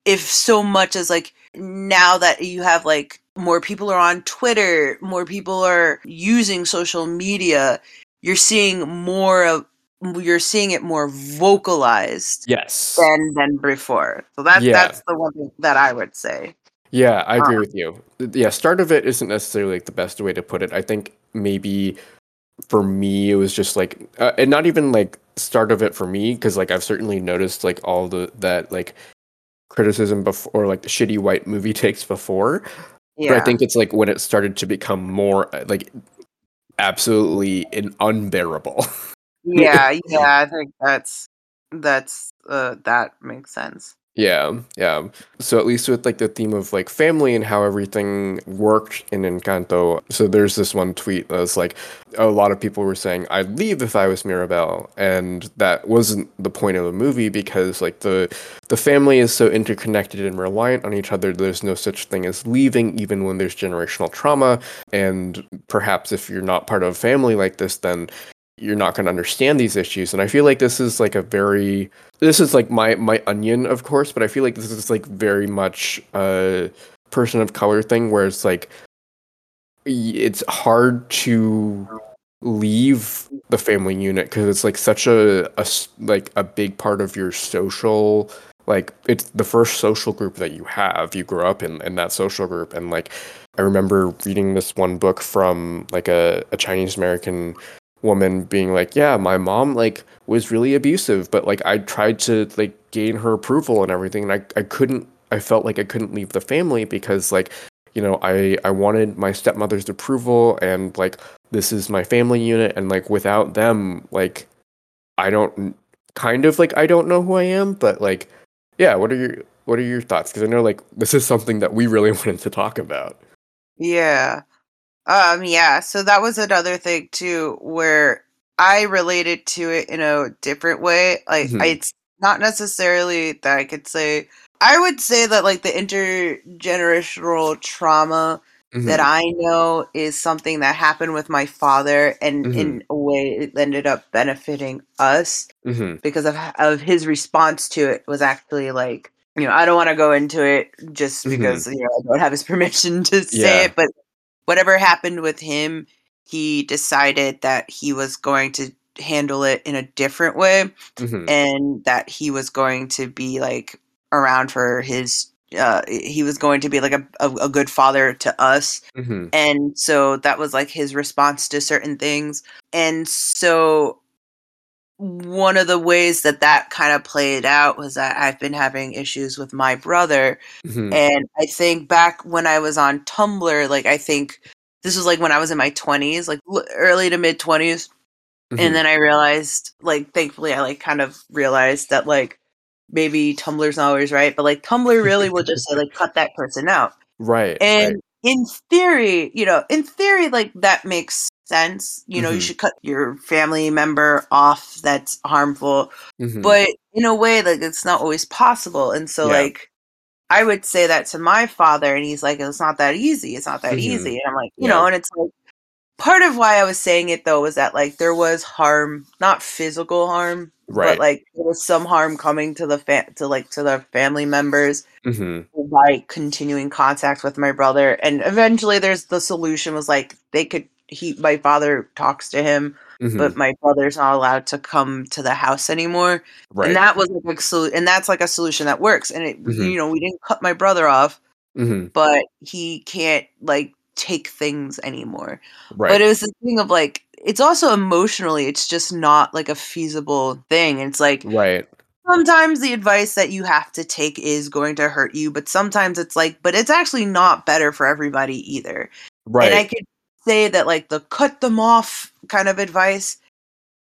if so much as like now that you have like more people are on Twitter, more people are using social media, you're seeing more of you're seeing it more vocalized yes than than before. So that's Yeah. that's the one that I would say. Yeah, I agree Um, with you. Yeah, start of it isn't necessarily like the best way to put it. I think maybe for me it was just like uh, and not even like start of it for me because like I've certainly noticed like all the that like criticism before like the shitty white movie takes before. Yeah. But I think it's like when it started to become more uh, like absolutely an unbearable. yeah, yeah, I think that's that's uh that makes sense. Yeah, yeah. So at least with like the theme of like family and how everything worked in Encanto. So there's this one tweet that was like a lot of people were saying I'd leave if I was Mirabel, and that wasn't the point of the movie because like the the family is so interconnected and reliant on each other. There's no such thing as leaving, even when there's generational trauma. And perhaps if you're not part of a family like this, then you're not going to understand these issues and i feel like this is like a very this is like my my onion of course but i feel like this is like very much a person of color thing where it's like it's hard to leave the family unit because it's like such a, a like a big part of your social like it's the first social group that you have. You grow up in in that social group and like i remember reading this one book from like a, a chinese american woman being like yeah my mom like was really abusive but like i tried to like gain her approval and everything and i, I couldn't i felt like i couldn't leave the family because like you know i i wanted my stepmother's approval and like this is my family unit and like without them like i don't kind of like i don't know who i am but like yeah what are your what are your thoughts because i know like this is something that we really wanted to talk about Yeah. Um yeah, so that was another thing too where I related to it in a different way. Like Mhm. I, it's not necessarily that I could say I would say that like the intergenerational trauma that Mhm. I know is something that happened with my father and Mhm. in a way it ended up benefiting us Mhm. because of of his response to it was actually like you know I don't want to go into it just Mhm. because you know I don't have his permission to say Yeah. it but whatever happened with him he decided that he was going to handle it in a different way Mhm. and that he was going to be like around for his uh he was going to be like a, a, a good father to us Mhm. and so that was like his response to certain things and so one of the ways that that kind of played out was that i've been having issues with my brother Mhm. and i think back when i was on tumblr like i think this was like when i was in my 20s like early to mid 20s Mhm. and then i realized like thankfully i like kind of realized that like maybe tumblr's not always right but like tumblr really will just say like cut that person out right and right. in theory, you know, in theory, like that makes sense. You know, you Mhm. should cut your family member off that's harmful. Mhm. But in a way, like it's not always possible. And so, Yeah. like, I would say that to my father, and he's like, it's not that easy. It's not that Mhm. easy. And I'm like, you Yeah. know, and it's like, part of why I was saying it though was that like there was harm, not physical harm, Right. but like there was some harm coming to the fa- to like to the family members Mhm. by continuing contact with my brother and eventually there's the solution was like they could he my father talks to him Mhm. but my brother's not allowed to come to the house anymore right. and that was like a and that's like a solution that works and it Mhm. you know we didn't cut my brother off Mhm. but he can't like take things anymore Right. but it was the thing of like it's also emotionally it's just not like a feasible thing it's like right. sometimes the advice that you have to take is going to hurt you, but sometimes it's like, but it's actually not better for everybody either. Right. And I could say that like the cut them off kind of advice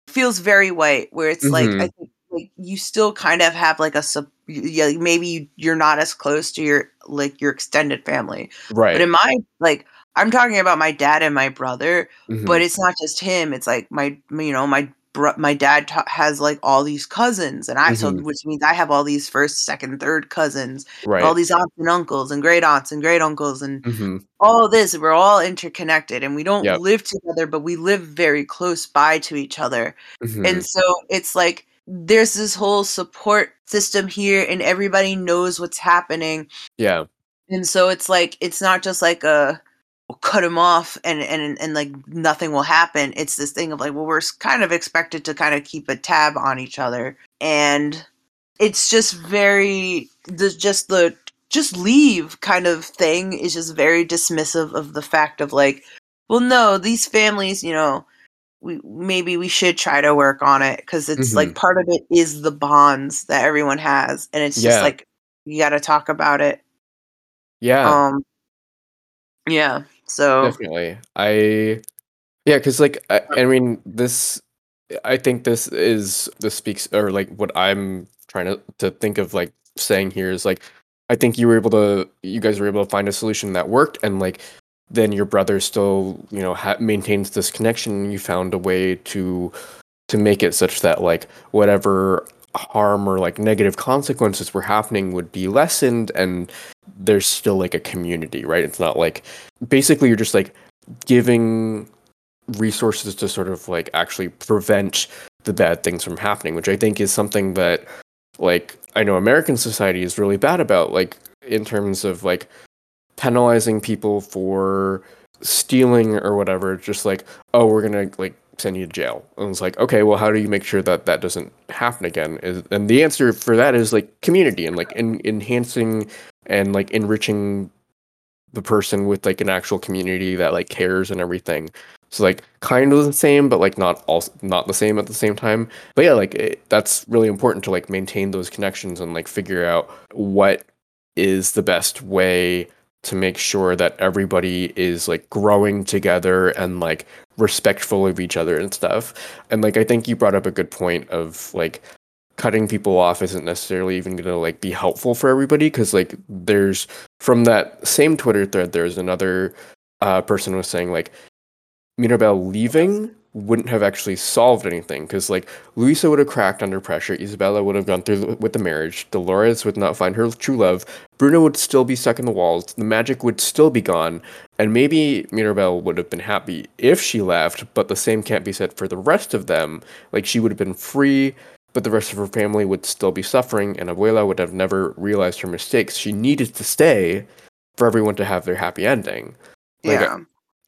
feels very white, where it's like I Mhm. think like you still kind of have like a sub, yeah, like, maybe you, you're not as close to your like your extended family, right. but in my like I'm talking about my dad and my brother, Mhm. but it's not just him. It's like my you know my bro- my dad ta has like all these cousins, and I so Mhm. which means I have all these first, second, third cousins, right. all these aunts and uncles, and great aunts and great uncles, and Mhm. all this. We're all interconnected, and we don't Yep. live together, but we live very close by to each other. Mhm. And so it's like there's this whole support system here, and everybody knows what's happening. yeah. And so it's like it's not just like a we'll cut him off and and and like nothing will happen. It's this thing of like well we're kind of expected to kind of keep a tab on each other and it's just very the just the just leave kind of thing is just very dismissive of the fact of like well no these families you know we maybe we should try to work on it because it's like part of it is the bonds that everyone has and it's just Yeah. like you got to talk about it Yeah. um yeah so Definitely. I yeah, because like I, I mean this I think this is this speaks or like what I'm trying to to think of like saying here is like I think you were able to you guys were able to find a solution that worked and like then your brother still you know ha- maintains this connection you found a way to to make it such that like whatever harm or like negative consequences were happening would be lessened and there's still like a community right it's not like basically you're just like giving resources to sort of like actually prevent the bad things from happening which i think is something that like i know american society is really bad about like in terms of like penalizing people for stealing or whatever just like oh we're gonna like send you to jail. And it's like, okay, well, how do you make sure that that doesn't happen again? And the answer for that is like community and like in, enhancing and like enriching the person with like an actual community that like cares and everything. So like kind of the same, but like not all not the same at the same time. But yeah, like it, that's really important to like maintain those connections and like figure out what is the best way to make sure that everybody is like growing together and like respectful of each other and stuff. And like I think you brought up a good point of like cutting people off isn't necessarily even going to like be helpful for everybody because like there's from that same Twitter thread there's another uh, person was saying like Mirabel leaving wouldn't have actually solved anything because like Luisa would have cracked under pressure, Isabela would have gone through with the marriage, Dolores would not find her true love, Bruno would still be stuck in the walls, the magic would still be gone, and maybe Mirabel would have been happy if she left, but the same can't be said for the rest of them. Like she would have been free, but the rest of her family would still be suffering, and Abuela would have never realized her mistakes. She needed to stay for everyone to have their happy ending. Like, yeah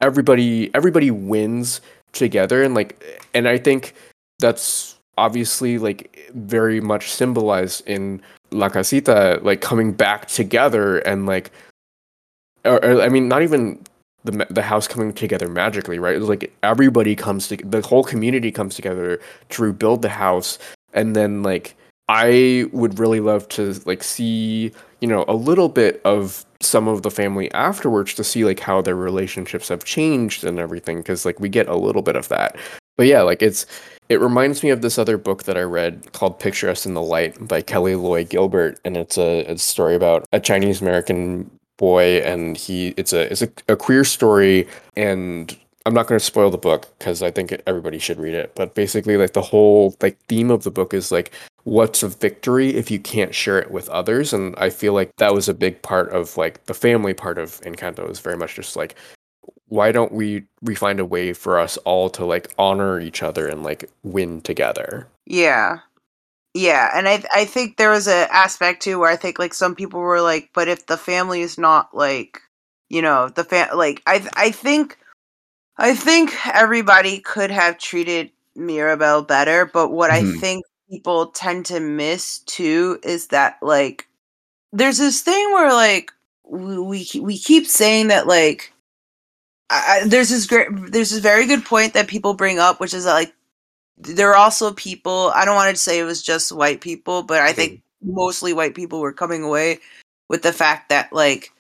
everybody everybody wins together and like and i think that's obviously like very much symbolized in la casita like coming back together and like or, or i mean not even the the house coming together magically right it's like everybody comes to the whole community comes together to rebuild the house and then like i would really love to like see you know a little bit of some of the family afterwards to see like how their relationships have changed and everything because like we get a little bit of that. But yeah like it's it reminds me of this other book that i read called picture us in the light by kelly loy gilbert and it's a, a story about a chinese american boy and he it's a it's a, a queer story and i'm not going to spoil the book because i think everybody should read it but basically like the whole like theme of the book is like what's a victory if you can't share it with others? And i feel like that was a big part of like the family part of encanto is very much just like why don't we we find a way for us all to like honor each other and like win together? Yeah. Yeah and i i think there was an aspect too where i think like some people were like but if the family is not like you know the fam like i i think i think everybody could have treated mirabel better but what mm-hmm. i think people tend to miss too is that like there's this thing where like we we, we keep saying that like I, there's this great there's this very good point that people bring up which is that like there are also people i don't want to say it was just white people but i think mostly white people were coming away with the fact that like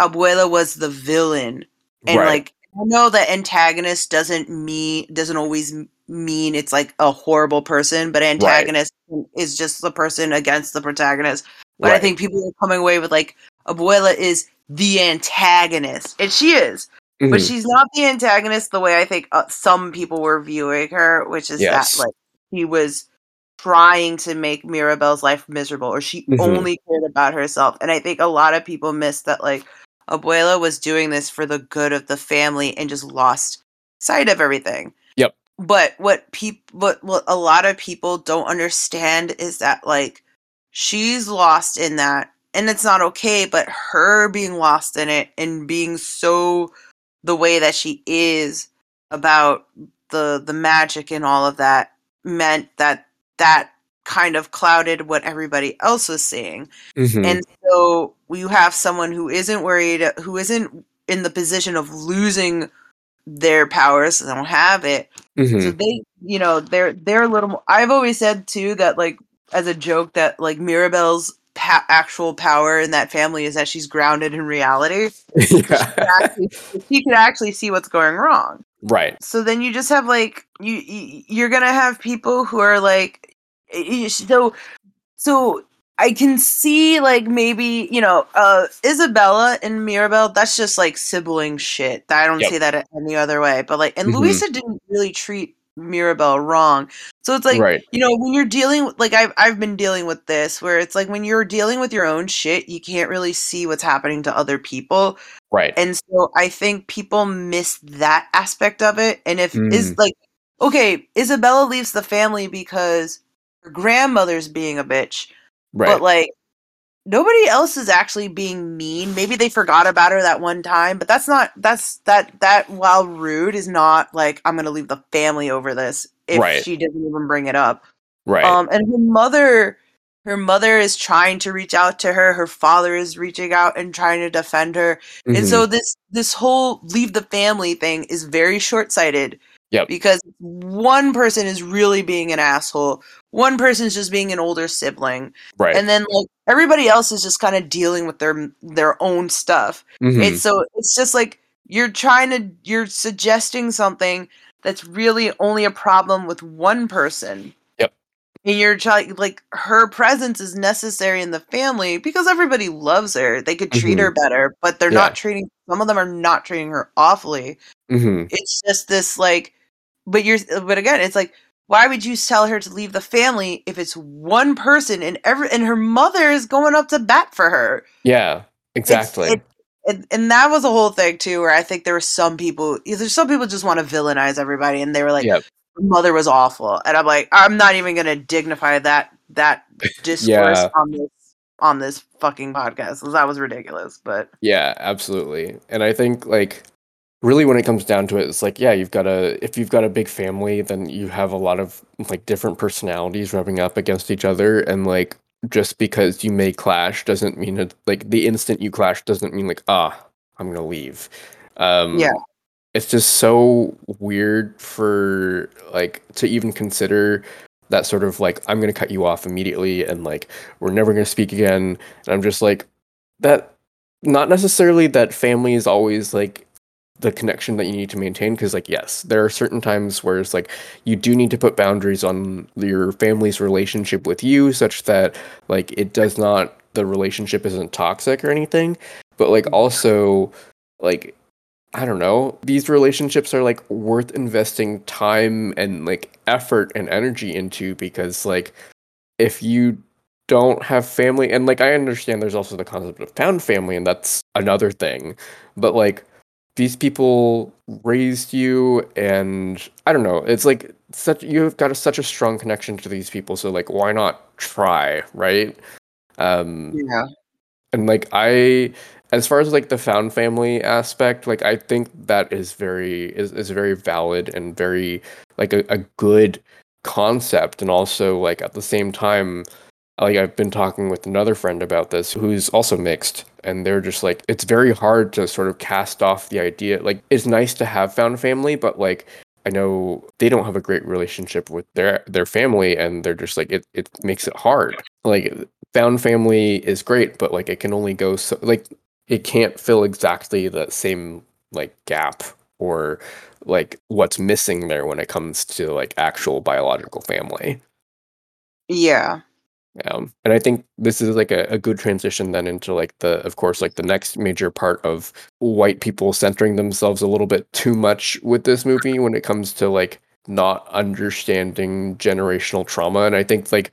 abuela was the villain and right. like i know that antagonist doesn't mean doesn't always mean it's like a horrible person, but antagonist right. is just the person against the protagonist. But right. I think people are coming away with like Abuela is the antagonist, and she is, mm-hmm. but she's not the antagonist the way I think uh, some people were viewing her, which is yes. that like he was trying to make Mirabel's life miserable, or she mm-hmm. only cared about herself. And I think a lot of people miss that like Abuela was doing this for the good of the family and just lost sight of everything Yep. but what people what, what a lot of people don't understand is that like she's lost in that and it's not okay but her being lost in it and being so the way that she is about the the magic and all of that meant that that kind of clouded what everybody else was seeing mm-hmm. and so you have someone who isn't worried who isn't in the position of losing their powers they don't have it mm-hmm. so they you know they're they're a little more i've always said too that like as a joke that like mirabel's pa- actual power in that family is that she's grounded in reality yeah. she, can actually, she can actually see what's going wrong right so then you just have like you you're gonna have people who are like so so I can see like maybe you know uh Isabela and Mirabel. That's just like sibling shit. I don't yep. see that any other way. But like, and mm-hmm. Luisa didn't really treat Mirabel wrong. So it's like right. you know when you're dealing with like I've I've been dealing with this where it's like when you're dealing with your own shit, you can't really see what's happening to other people. Right. And so I think people miss that aspect of it. And if mm. is like okay, Isabela leaves the family because her grandmother's being a bitch Right. But like nobody else is actually being mean. Maybe they forgot about her that one time, but that's not that's that that while rude is not like I'm gonna leave the family over this if Right. she doesn't even bring it up. Right. Um, and her mother, her mother is trying to reach out to her. Her father is reaching out and trying to defend her. And Mhm. so this this whole leave the family thing is very short sighted. Yep. Because one person is really being an asshole. One person's just being an older sibling, right. and then like everybody else is just kind of dealing with their their own stuff. Mhm. It's so it's just like you're trying to you're suggesting something that's really only a problem with one person. Yep. And you're trying like her presence is necessary in the family because everybody loves her. They could treat her better, but they're Mm-hmm. Yeah. not treating some of them are not treating her awfully. Mhm. It's just this like but you're but again, it's like why would you tell her to leave the family if it's one person and every and her mother is going up to bat for her? Yeah. Exactly. it- and, and that was a whole thing too, where I think there were some people. There's some people just want to villainize everybody, and they were like, Yep. "Mother was awful," and I'm like, I'm not even gonna dignify that that discourse Yeah. on this on this fucking podcast that was ridiculous. But Yeah, absolutely. And I think like really when it comes down to it, it's like, yeah, you've got a if you've got a big family, then you have a lot of like different personalities rubbing up against each other and like just because you may clash doesn't mean it like the instant you clash doesn't mean like, ah, I'm gonna leave. Um Yeah. It's just so weird for like to even consider that sort of like I'm gonna cut you off immediately and like we're never gonna speak again. And I'm just like that not necessarily that family is always like the connection that you need to maintain because like yes there are certain times where it's like you do need to put boundaries on your family's relationship with you such that like it does not the relationship isn't toxic or anything. But like mm. also like i don't know these relationships are like worth investing time and like effort and energy into because like if you don't have family and like i understand there's also the concept of found family and that's another thing. But like these people raised you and i don't know it's like such you've got a, such a strong connection to these people so like why not try right? Um yeah, and like i as far as like the found family aspect like i think that is very is, is very valid and very like a, a good concept and also like at the same time like I've been talking with another friend about this who's also mixed and they're just like it's very hard to sort of cast off the idea. Like it's nice to have found family but like I know they don't have a great relationship with their their family and they're just like it it makes it hard. Like found family is great but like it can only go so like it can't fill exactly the same like gap or like what's missing there when it comes to like actual biological family. Yeah, um, and I think this is like a, a good transition then into like the, of course, like the next major part of white people centering themselves a little bit too much with this movie when it comes to like not understanding generational trauma. And I think like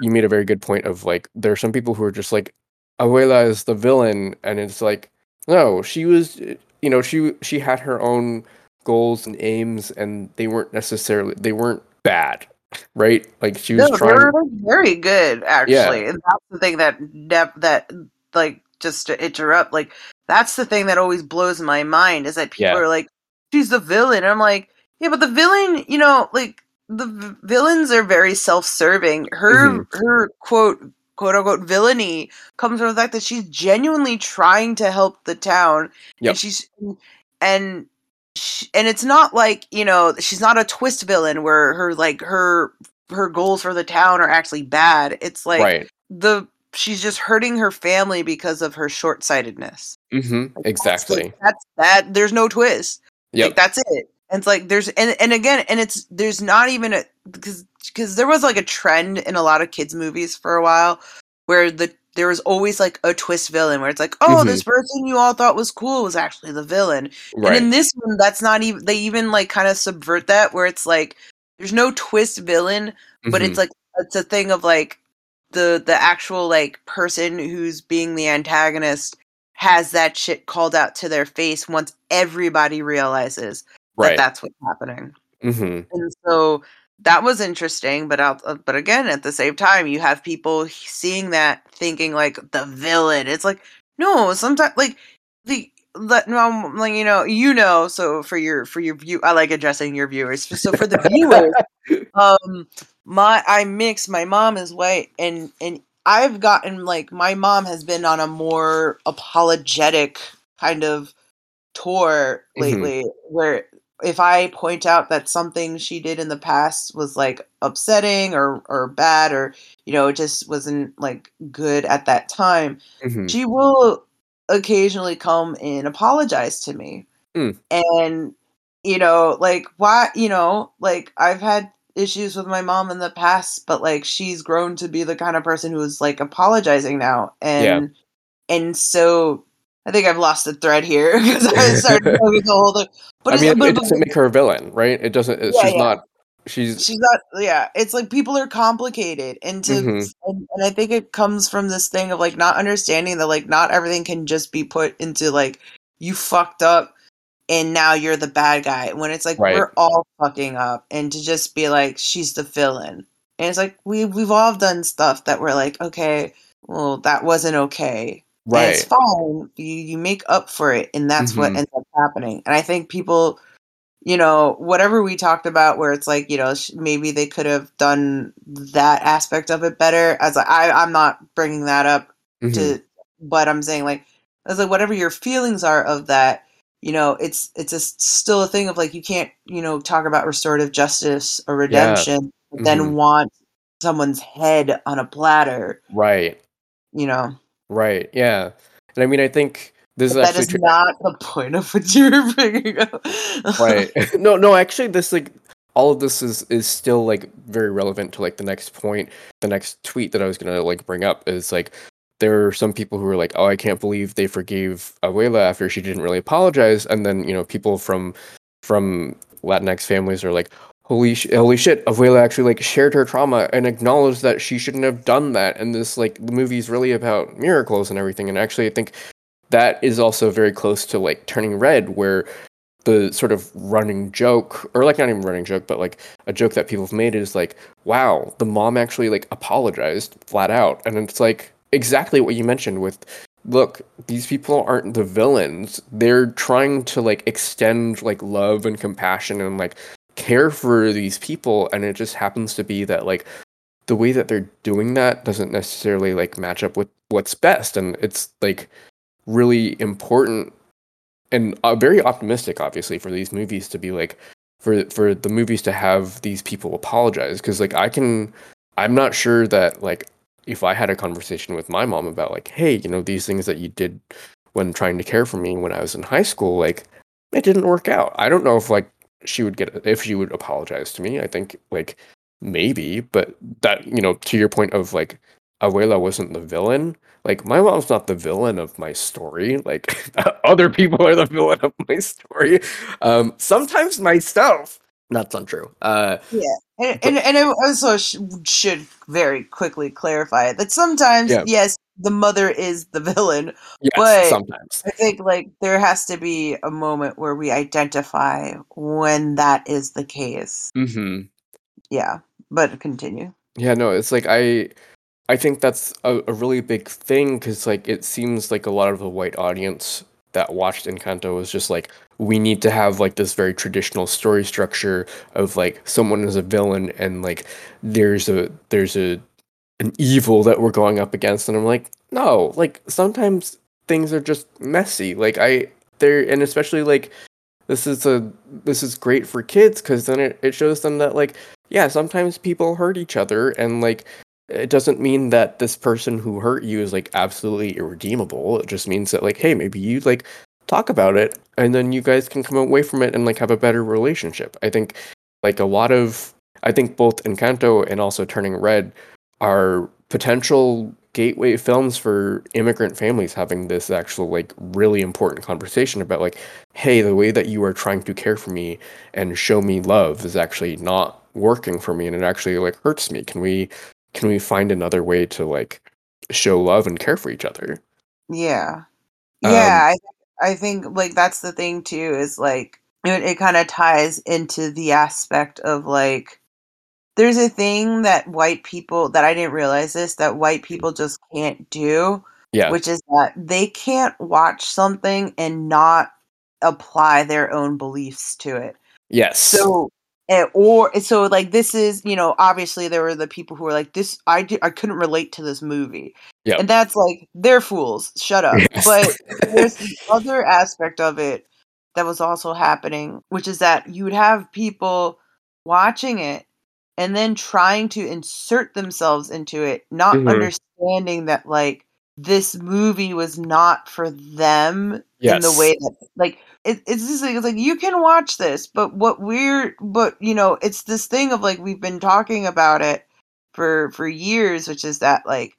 you made a very good point of like there are some people who are just like Abuela is the villain, and it's like no, she was, you know, she she had her own goals and aims, and they weren't necessarily they weren't bad, right? Like she was no, trying. they were like, very good actually, and that's the thing that that that like just to interrupt, like that's the thing that always blows my mind is that people Yeah. are like, she's the villain. And I'm like, yeah, but the villain, you know, like the v- villains are very self-serving. Her Mhm. her quote quote unquote villainy comes from the fact that she's genuinely trying to help the town, Yep. and she's and. Sh and it's not like you know she's not a twist villain where her like her her goals for the town are actually bad. It's like right. the she's just hurting her family because of her short sightedness. hmm Exactly. That's that. There's no twist. Yep. Like that's it. And it's like there's and and again and it's there's not even a because because there was like a trend in a lot of kids movies for a while where the there was always like a twist villain where it's like oh Mhm. this person you all thought was cool was actually the villain right. and in this one, that's not even. They even like kind of subvert that, where it's like there's no twist villain, but Mhm. it's like it's a thing of like the the actual like person who's being the antagonist has that shit called out to their face once everybody realizes that that's what's happening. hmm And so that was interesting, but out, uh, but again, at the same time, you have people seeing that thinking like the villain. It's like no, sometimes like the let no like you know you know so for your for your view i like addressing your viewers so for the viewers um my i mix my mom is white and and i've gotten like my mom has been on a more apologetic kind of tour Mhm. lately where if i point out that something she did in the past was like upsetting or or bad or you know it just wasn't like good at that time Mhm. she will occasionally come and apologize to me. Mm. And, you know, like, why, you know, like, I've had issues with my mom in the past, but like, she's grown to be the kind of person who is like apologizing now. And, and so I think I've lost the thread here because I started going the whole thing. But I mean, it, but- it doesn't make her a villain, right? It doesn't. it- Yeah, she's yeah. not. She's. she's not yeah it's like people are complicated and to Mhm. and, and i think it comes from this thing of like not understanding that like not everything can just be put into like you fucked up and now you're the bad guy when it's like Right. we're all fucking up and to just be like she's the villain and it's like we we've all done stuff that we're like okay well that wasn't okay and it's fine you you make up for it and that's what Mhm. ends up happening and i think people you know whatever we talked about where it's like you know sh- maybe they could have done that aspect of it better as I, i'm not bringing that up Mhm. to but i'm saying like as like whatever your feelings are of that you know it's it's a, still a thing of like you can't you know talk about restorative justice or redemption but then Mhm. want someone's head on a platter Right. you know Right. Yeah. And I mean, I think this but is that is tr- not the point of what you're bringing up right no no actually this like all of this is is still like very relevant to like the next point the next tweet that i was gonna like bring up is like there are some people who are like oh i can't believe they forgave abuela after she didn't really apologize and then you know people from from latinx families are like holy sh- holy shit abuela actually like shared her trauma and acknowledged that she shouldn't have done that. And this like the movie's really about miracles and everything. And actually i think that is also very close to like turning red where the sort of running joke or like not even running joke but like a joke that people have made is like wow the mom actually like apologized flat out. And it's like exactly what you mentioned with look these people aren't the villains. They're trying to like extend like love and compassion and like care for these people and it just happens to be that like the way that they're doing that doesn't necessarily like match up with what's best and it's like really important and uh, very optimistic obviously for these movies to be like for for the movies to have these people apologize because like i can i'm not sure that like if i had a conversation with my mom about like hey you know these things that you did when trying to care for me when i was in high school like it didn't work out. I don't know if like she would get if she would apologize to me i think like maybe but that you know to your point of like abuela wasn't the villain like my mom's not the villain of my story like other people are the villain of my story. Um sometimes myself that's untrue uh And, and, and I also sh- should very quickly clarify that sometimes, Yeah. yes, the mother is the villain. yes But- sometimes I think like there has to be a moment where we identify when that is the case. Mm-hmm. Yeah, but continue. Yeah, no, it's like I I think that's a, a really big thing because like it seems like a lot of the white audience that watched Encanto was just like we need to have like this very traditional story structure of like someone is a villain and like there's a there's a an evil that we're going up against. And I'm like no like sometimes things are just messy. Like I there and especially like this is a this is great for kids because then it, it shows them that like yeah, sometimes people hurt each other, and like it doesn't mean that this person who hurt you is like absolutely irredeemable. It just means that like, hey, maybe you like talk about it, and then you guys can come away from it and like have a better relationship. I think like a lot of I think both Encanto and also Turning Red are potential gateway films for immigrant families having this actual like really important conversation about like hey the way that you are trying to care for me and show me love is actually not working for me and it actually like hurts me can we can we find another way to like show love and care for each other Yeah, Um, yeah. I I think like that's the thing too is like it, it kind of ties into the aspect of like there's a thing that white people that I didn't realize this that white people just can't do, Yeah. which is that they can't watch something and not apply their own beliefs to it. yes. So, eh, or so like this is you know obviously there were the people who were like this I I couldn't relate to this movie, Yep. and that's like they're fools. Shut up. Yes. But there's the other aspect of it that was also happening, which is that you would have people watching it and then trying to insert themselves into it, not Mhm. understanding that like this movie was not for them in the way that like it, it's just like it's like you can watch this, but what we're but you know it's this thing of like we've been talking about it for for years, which is that like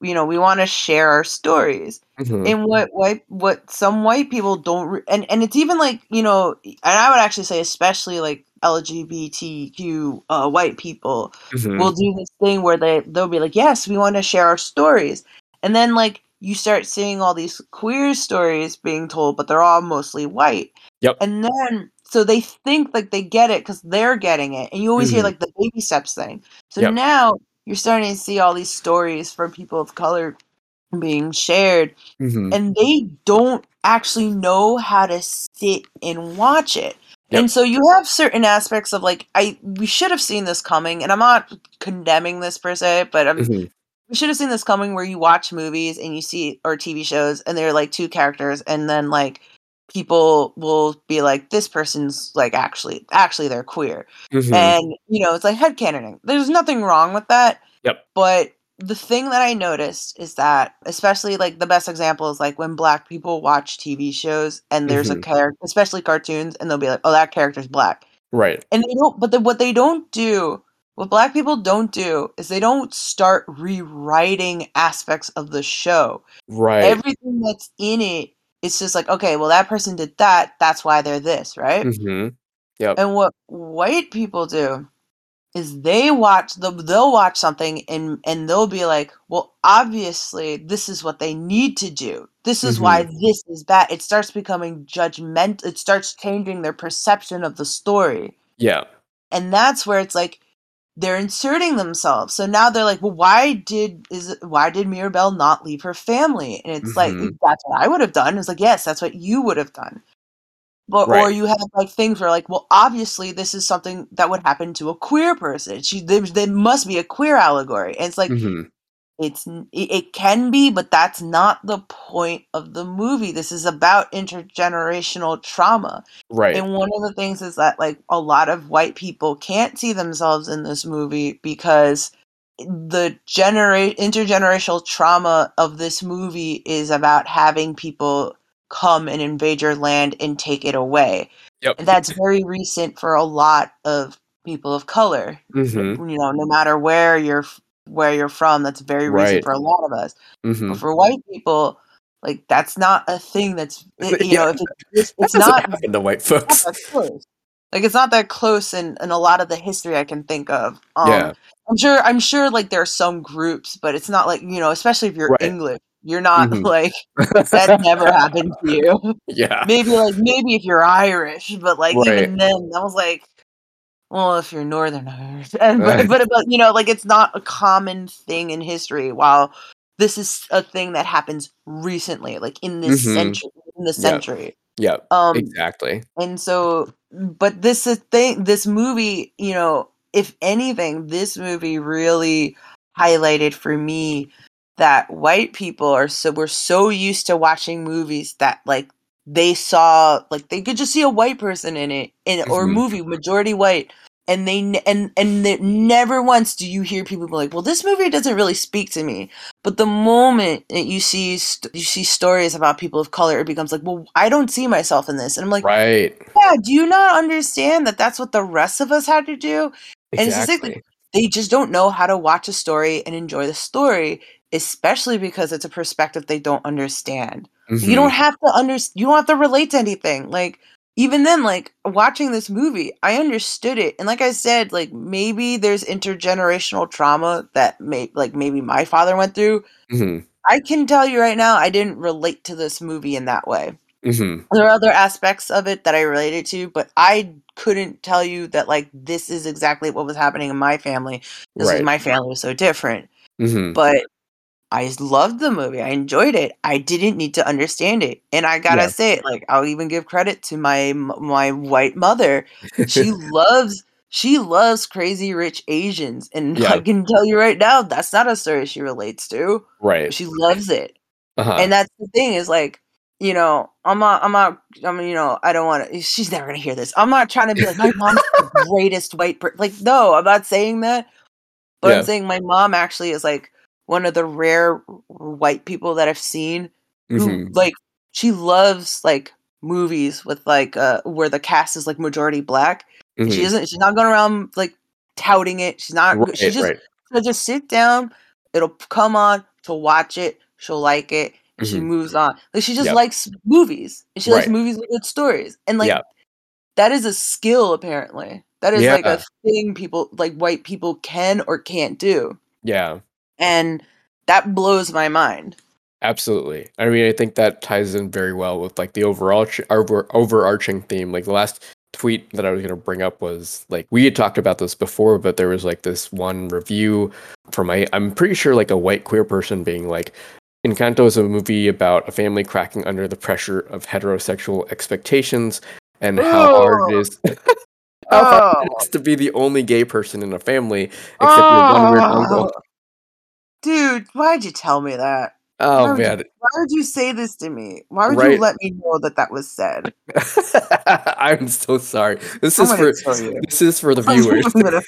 you know we want to share our stories Mhm. and what white what some white people don't re- and and it's even like you know and i would actually say especially like lgbtq uh, white people Mhm. will do this thing where they they'll be like yes we want to share our stories and then like you start seeing all these queer stories being told but they're all mostly white Yep. and then so they think like they get it because they're getting it and you always hear Mhm. like the baby steps thing so Yep. now you're starting to see all these stories from people of color being shared Mhm. and they don't actually know how to sit and watch it. Yep. And so you have certain aspects of like I we should have seen this coming and I'm not condemning this per se, but I'm Mhm. We should have seen this coming where you watch movies and you see or TV shows and they're like two characters and then like people will be like this person's like actually actually they're queer. Mhm. And you know, it's like headcanoning. There's nothing wrong with that. Yep. But the thing that I noticed is that, especially like the best example is like when black people watch TV shows and there's Mhm. a character, especially cartoons, and they'll be like, "Oh, that character's black," Right. and they don't. But the, what they don't do, what black people don't do, is they don't start rewriting aspects of the show. Right. Everything that's in it, it's just like, okay, well, that person did that. That's why they're this, right? Mhm. Yep. And what white people do is they watch the they'll watch something and and they'll be like, well, obviously this is what they need to do. This is why this is bad. It starts becoming judgment. It starts changing their perception of the story, Yeah. and that's where it's like they're inserting themselves. So now they're like, well, why did is it- why did Mirabel not leave her family? And it's like Mhm. that's what I would have done. It's like yes, that's what you would have done. But or you have like things where like, well, obviously this is something that would happen to a queer person. She there, there must be a queer allegory. And it's like Mhm. It's it, it can be, but that's not the point of the movie. This is about intergenerational trauma. Right. And one of the things is that like a lot of white people can't see themselves in this movie because the genera- intergenerational trauma of this movie is about having people come and invade your land and take it away. Yep. And that's very recent for a lot of people of color. Mhm. You know, no matter where you're where you're from, that's very recent Right. for a lot of us. But Mhm. for white people, like that's not a thing that's you know, if it, it's, it's not to white folks. Like it's not that close in, in a lot of the history I can think of. Um, Yeah. I'm sure I'm sure like there are some groups, but it's not like you know, especially if you're Right. English, you're not Mhm. like that never happened to you. Yeah. Maybe like maybe if you're Irish, but like Right. even then, I was like, well, if you're Northern Irish, and but, but but you know, like it's not a common thing in history. While this is a thing that happens recently, like in this Mhm. century, in the century. Yeah. Um, Exactly. and so, but this is thing, this movie, you know, if anything, this movie really highlighted for me that white people are so we're so used to watching movies that like they saw like they could just see a white person in it in or a Mhm. movie majority white and they and and they, never once do you hear people be like well this movie doesn't really speak to me but the moment that you see st- you see stories about people of color it becomes like well i don't see myself in this and i'm like Right. yeah, do you not understand that that's what the rest of us had to do? And it's just like- Exactly. They just don't know how to watch a story and enjoy the story, especially because it's a perspective they don't understand. You Mhm. don't have to under you don't have to relate to anything. Like even then like watching this movie, I understood it. And like I said, like maybe there's intergenerational trauma that may like maybe my father went through. Mhm. I can tell you right now I didn't relate to this movie in that way. Mm-hmm. There are other aspects of it that I related to, but I couldn't tell you that like this is exactly what was happening in my family. This Right. is my family was so different. Mm-hmm. But I loved the movie. I enjoyed it. I didn't need to understand it, and I gotta Yeah. say it. Like I'll even give credit to my my white mother. She loves she loves crazy rich Asians, and Yeah. I can tell you right now that's not a story she relates to. right. She loves it Uh-huh. and that's the thing is like you know i'm not i'm not i mean you know i don't want to she's never gonna hear this i'm not trying to be like my mom's the greatest white person like no i'm not saying that but Yeah. i'm saying my mom actually is like one of the rare white people that i've seen who Mhm. like she loves like movies with like uh where the cast is like majority black she Mhm. isn't she's not going around like touting it she's not Right, she just right. She'll just sit down. It'll come on. She'll watch it. She'll like it, and she Mhm. moves on. Like she just Yep. likes movies, and she likes movies with good stories, and like Yeah. that is a skill. Apparently, that is like a thing people like white people can or can't do, Yeah. And that blows my mind. Absolutely. I mean, I think that ties in very well with like the overall over, overarching theme. Like the last tweet that I was going to bring up was like we had talked about this before, but there was like this one review from a I'm pretty sure like a white queer person being like Encanto is a movie about a family cracking under the pressure of heterosexual expectations and how hard it is how hard it Oh. is to be the only gay person in a family except your one weird uncle. Oh. Dude, why'd you tell me that? Why Oh you- man, Why would you say this to me? Why would Right. you let me know that that was said? I'm so sorry. This I'm is for this is for the viewers. I'm gonna,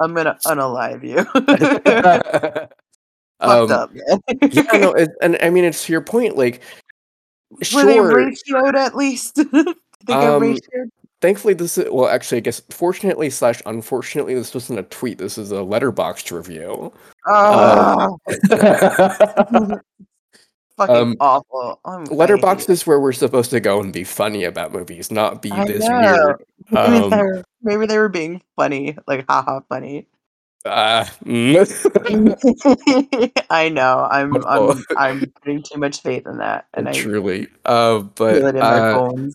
I'm gonna unalive you. um, Fucked up, man. yeah, no, it, and I mean it's to your point. Like, Were they sure, ratioed at least? Did they get Um, ratioed? Thankfully this is well. Actually, I guess fortunately slash unfortunately, this wasn't a tweet. This is a Letterboxd review. Oh, fucking um, awful. I'm, I hate Letterboxd it. is where we're supposed to go and be funny about movies, not be I this know. weird. Maybe, Um, they were, maybe they were being funny, like haha funny. uh, mm. I know. I'm I'm I'm putting too much faith in that, and I truly. Uh, but feel it in my uh, bones.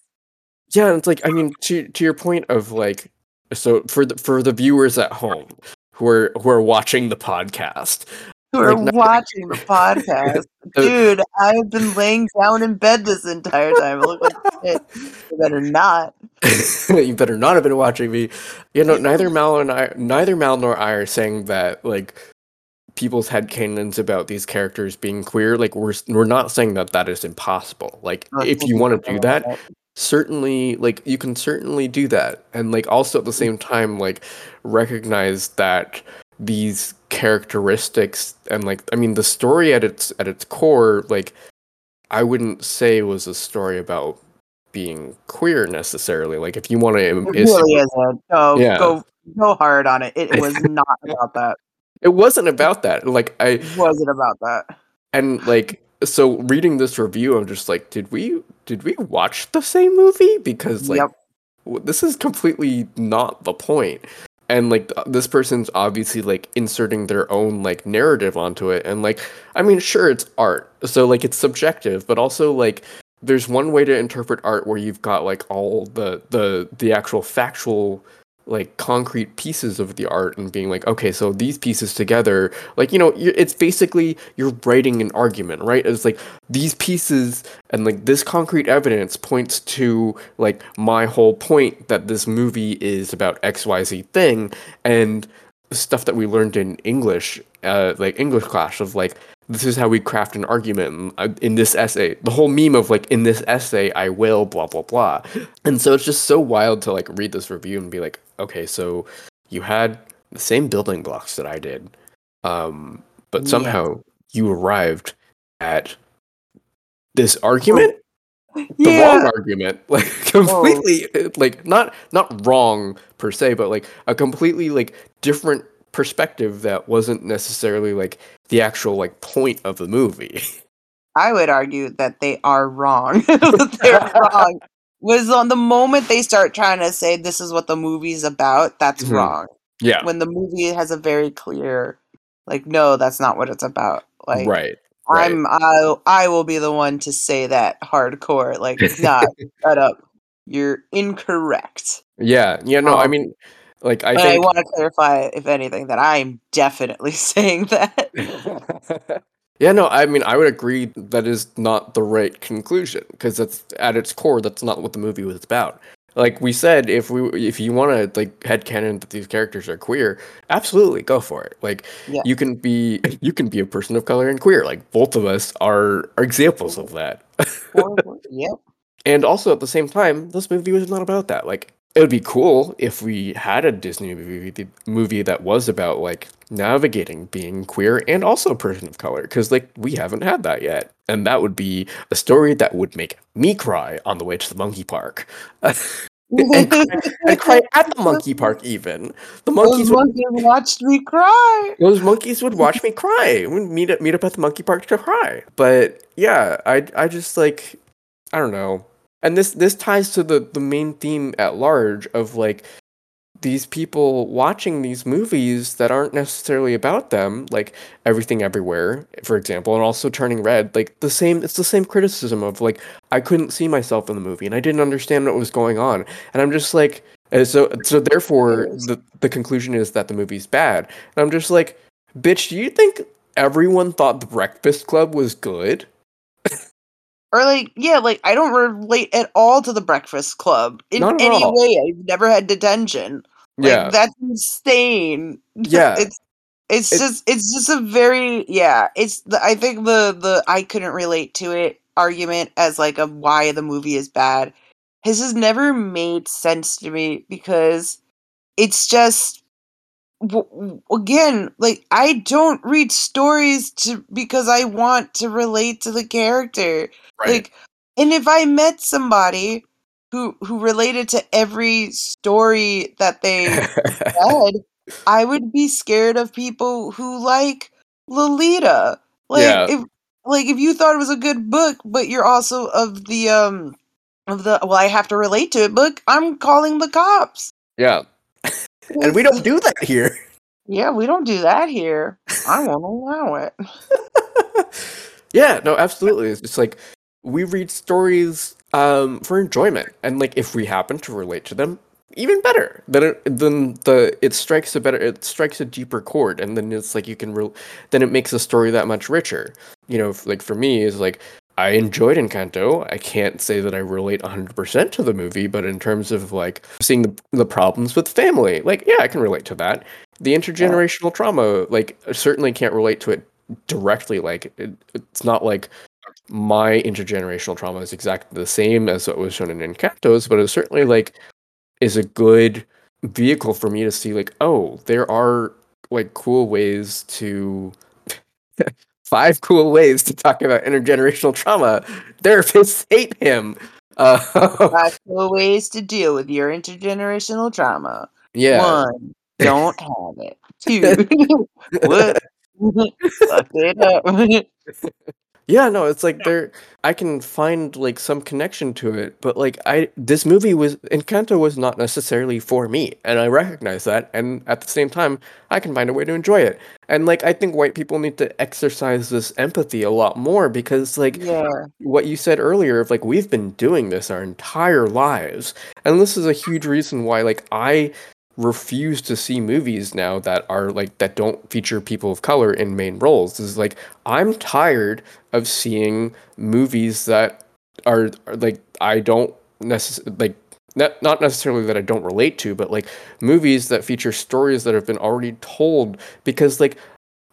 Yeah it's like i mean to to your point of like so for the for the viewers at home who are who are watching the podcast Who are like, watching the podcast, dude? I've been laying down in bed this entire time. I look like shit. You better not. you better not have been watching me you know neither mal and i neither mal nor i are saying that like people's headcanons about these characters being queer like we're we're not saying that that is impossible like if you want to do that certainly like you can certainly do that and like also at the same time like recognize that these characteristics and like i mean the story at its at its core like i wouldn't say was a story about being queer necessarily like if you want to It really isn't. Go Yeah. go go hard on it. It was not about that. it wasn't about that like i It wasn't about that. and like so reading this review i'm just like did we did we watch the same movie? Because like Yep. this is completely not the point. And like this person's obviously like inserting their own like narrative onto it. And like i mean sure it's art. So like it's subjective. But also like there's one way to interpret art where you've got like all the the the actual factual like concrete pieces of the art and being like okay so these pieces together like you know it's basically you're writing an argument right? It's like these pieces and like this concrete evidence points to like my whole point that this movie is about xyz thing and stuff that we learned in english uh like english class of like this is how we craft an argument in- uh, in this essay. The whole meme of like in this essay i will blah blah blah. And so it's just so wild to like read this review and be like okay so you had the same building blocks that i did um but Yeah. somehow you arrived at this argument? The Yeah. wrong argument. Like completely like not not wrong per se but like a completely like different perspective that wasn't necessarily like the actual like point of the movie I would argue that they are wrong. They're wrong. Was on the moment they start trying to say this is what the movie's about, that's Mhm. wrong. yeah When the movie has a very clear, like, no, that's not what it's about. Like, right Right. I'm I I will be the one to say that hardcore. Like, nah, shut up. You're incorrect. Yeah, yeah, no, I Um, mean, like I But I want to clarify, if anything, that I'm definitely saying that. yeah, no, I mean, I would agree that is not the right conclusion because that's at its core, that's not what the movie was about. Like we said, if we if you want to like headcanon that these characters are queer, absolutely go for it. Like Yeah. you can be you can be a person of color and queer. Like both of us are, are examples of that. yep. And also at the same time, this movie was not about that. Like it would be cool if we had a Disney movie movie that was about like navigating being queer and also a person of color because like we haven't had that yet. And that would be a story that would make me cry on the way to the monkey park. and, cry, and cry at the monkey park even. The monkeys Those would, monkeys watched me cry. those monkeys would watch me cry. We'd meet up meet up at the monkey park to cry. But yeah, I I just like I don't know. And this this ties to the the main theme at large of like these people watching these movies that aren't necessarily about them, like Everything Everywhere, for example, and also Turning Red, like the same it's the same criticism of like I couldn't see myself in the movie and I didn't understand what was going on. And I'm just like and so so therefore the the conclusion is that the movie's bad. And I'm just like, bitch, do you think everyone thought The Breakfast Club was good? Or like, yeah, like I don't relate at all to the Breakfast Club in any all. way. I've never had detention. Like, yeah. that's insane. Yeah. it's it's It- just it's just a very yeah. It's the I think the the I couldn't relate to it argument as like a why the movie is bad has just never made sense to me because it's just again like I don't read stories to because I want to relate to the character like and if i met somebody who who related to every story that they read i would be scared of people who like lolita like Yeah. if like if you thought it was a good book but you're also of the um of the well i have to relate to it book i'm calling the cops yeah. And we don't do that here. yeah we don't do that here i won't allow it yeah, no, absolutely. It's just like we read stories um for enjoyment. And like if we happen to relate to them, even better. Then it then the it strikes a better it strikes a deeper chord and then it's like you can re- then it makes the story that much richer. You know, like for me is like I enjoyed Encanto. I can't say that I relate 100% to the movie, but in terms of like seeing the, the problems with family, like yeah, I can relate to that. The intergenerational trauma, like I certainly can't relate to it directly. Like it, it's not like my intergenerational trauma is exactly the same as what was shown in Encantos, but it certainly like is a good vehicle for me to see like, oh, there are like cool ways to five cool ways to talk about intergenerational trauma. Therapists hate him. Uh, Five cool ways to deal with your intergenerational trauma. yeah. One, don't have it. Two, what? Fuck it up. Yeah, no, it's like there I can find like some connection to it, but like I this movie was Encanto was not necessarily for me, and I recognize that, and at the same time, I can find a way to enjoy it. And like I think white people need to exercise this empathy a lot more because like yeah, what you said earlier of like we've been doing this our entire lives, and this is a huge reason why like I refuse to see movies now that are like that don't feature people of color in main roles. Is like i'm tired of seeing movies that are, are like i don't necessarily like not, not necessarily that i don't relate to but like movies that feature stories that have been already told. Because like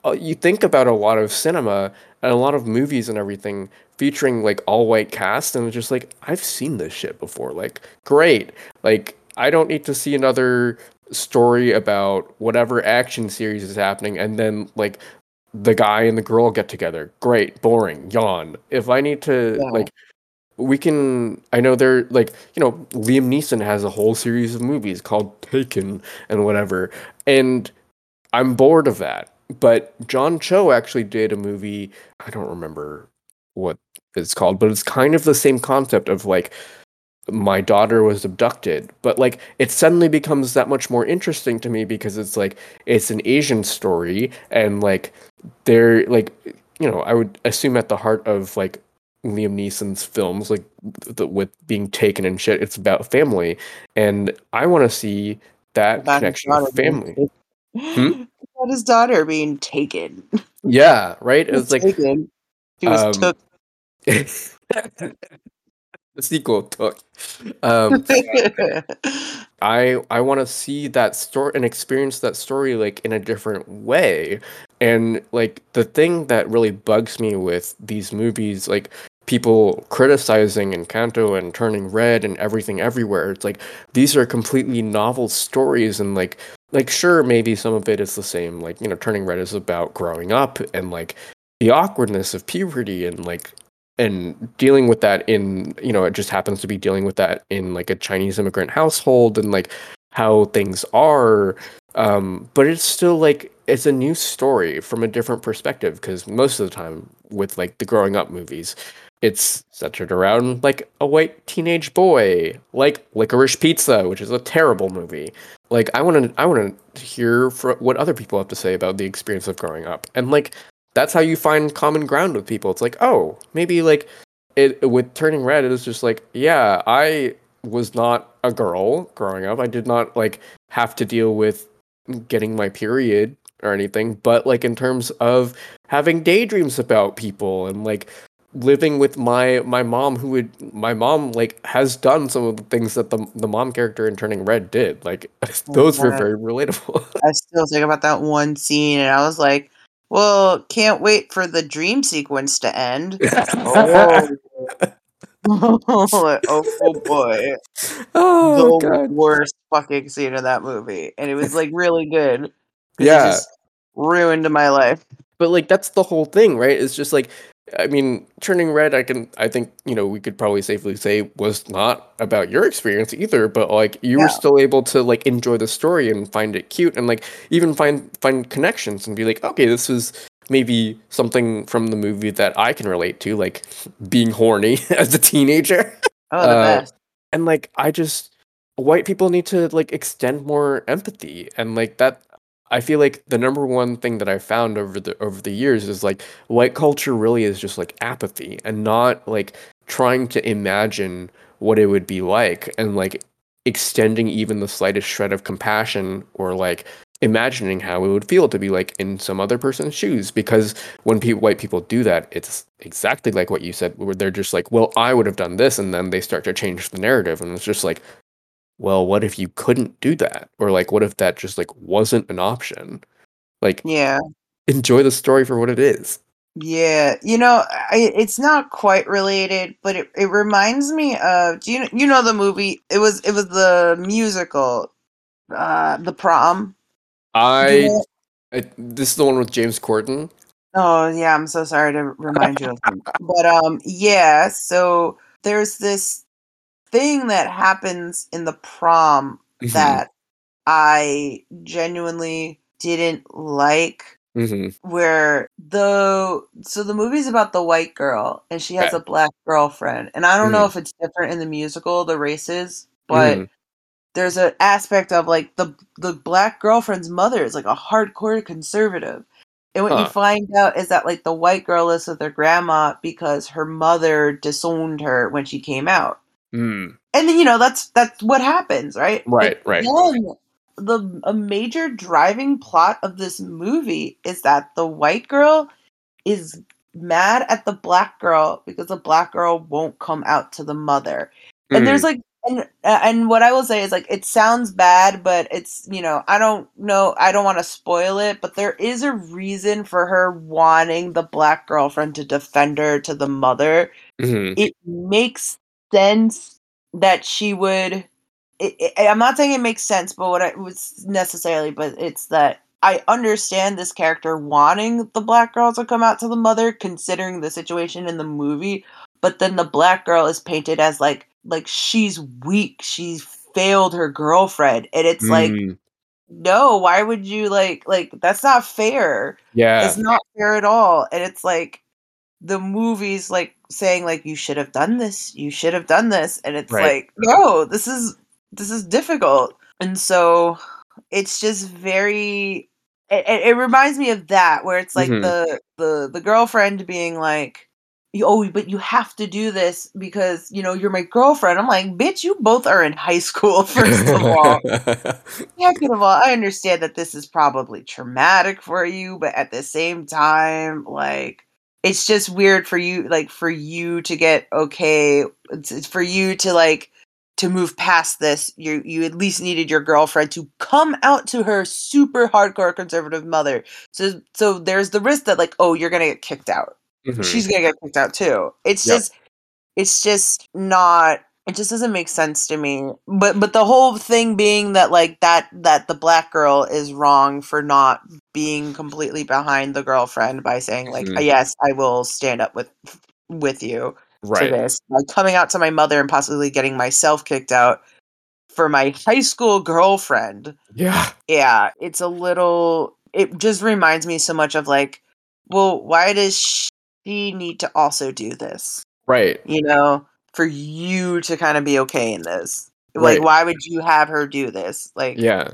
uh, you think about a lot of cinema and a lot of movies and everything featuring like all white cast and it's just like i've seen this shit before. Like great. Like i don't need to see another story about whatever action series is happening and then like the guy and the girl get together. Great boring yawn. If i need to Yeah. like we can i know they're like you know liam neeson has a whole series of movies called taken and whatever and i'm bored of that. But john cho actually did a movie i don't remember what it's called but it's kind of the same concept of like my daughter was abducted but like it suddenly becomes that much more interesting to me because it's like it's an asian story and like they're like you know, I would assume at the heart of like Liam Neeson's films, like the, with being taken and shit, it's about family, and I want to see that About connection with family. taken. About his daughter being taken. Yeah, right. It was like taken. She was um, took. the sequel took. Um, I I want to see that story and experience that story like in a different way. And like the thing that really bugs me with these movies, like people criticizing Encanto and Turning Red and everything everywhere, it's like these are completely novel stories and like like sure maybe some of it is the same. Like you know, Turning Red is about growing up and like the awkwardness of puberty and like and dealing with that in you know it just happens to be dealing with that in like a chinese immigrant household and like how things are. Um but it's still like it's a new story from a different perspective because most of the time with like the growing up movies it's centered around like a white teenage boy like licorice pizza which is a terrible movie. Like i want to i want to hear what other people have to say about the experience of growing up. And like that's how you find common ground with people. It's like, oh, maybe like it with turning red, it was just like, yeah, I was not a girl growing up. I did not like have to deal with getting my period or anything, but like in terms of having daydreams about people and like living with my my mom who would my mom like has done some of the things that the the mom character in turning red did like those were very relatable I still think about that one scene, and I was like, "Well, can't wait for the dream sequence to end." oh, oh, oh boy, oh the god worst fucking scene of that movie, and it was like really good. Yeah. it just ruined my life. but like that's the whole thing right it's just like i mean turning red i can i think you know we could probably safely say was not about your experience either but like you Yeah. were still able to like enjoy the story and find it cute and like even find find connections and be like okay this is maybe something from the movie that i can relate to like being horny as a teenager Oh, the Uh, best. and like i just white people need to like extend more empathy and like that i feel like the number one thing that i found over the over the years is like white culture really is just like apathy and not like trying to imagine what it would be like and like extending even the slightest shred of compassion or like imagining how it would feel to be like in some other person's shoes because when pe- white people do that it's exactly like what you said where they're just like well i would have done this and then they start to change the narrative and it's just like well what if you couldn't do that or like what if that just like wasn't an option like Yeah. enjoy the story for what it is Yeah, you know, I, it's not quite related, but it, it reminds me of do you you know the movie? It was it was the musical, uh, the prom. i. I this is the one with james corden Oh yeah, I'm so sorry to remind you of him, but um, yeah. So there's this thing that happens in the prom Mhm, that I genuinely didn't like. mhm. where the so the movie's about the white girl and she has a black girlfriend and i don't know Mhm. if it's different in the musical the races but Mhm. there's an aspect of like the the black girlfriend's mother is like a hardcore conservative and what you find out is that like the white girl lives with her grandma because her mother disowned her when she came out Mm. and then you know that's that's what happens right Right, But right. then the a major driving plot of this movie is that the white girl is mad at the black girl because the black girl won't come out to the mother and there's Mm. like and and what i will say is like it sounds bad but it's you know i don't know i don't want to spoil it but there is a reason for her wanting the black girlfriend to defend her to the mother Mhm. it makes sense that she would it, it, i'm not saying it makes sense but what i was necessarily but it's that i understand this character wanting the black girl to come out to the mother considering the situation in the movie but then the black girl is painted as like like she's weak she's failed her girlfriend and it's like Mm. no why would you like like that's not fair yeah it's not fair at all and it's like the movie's like saying like you should have done this you should have done this and it's Right. like no this is this is difficult and so it's just very it, it reminds me of that where it's like Mhm. the the the girlfriend being like, "Oh, but you have to do this because you know you're my girlfriend." I'm like, "Bitch, you both are in high school. First of all, second of all, I understand that this is probably traumatic for you, but at the same time, like." It's just weird for you, like for you to get okay. It's, it's for you to like to move past this, you you at least needed your girlfriend to come out to her super hardcore conservative mother. So so there's the risk that like, oh, you're gonna get kicked out. Mm-hmm. She's gonna get kicked out too. It's yep. just it's just not it just doesn't make sense to me. But but the whole thing being that like that that the black girl is wrong for not being completely behind the girlfriend by saying like, mm-hmm. yes, I will stand up with with you right. to this. Like coming out to my mother and possibly getting myself kicked out for my high school girlfriend. Yeah. Yeah. It's a little, it just reminds me so much of like, well, why does she need to also do this? Right. You know, for you to kind of be okay in this. Right. Like, why would you have her do this? Like, yeah.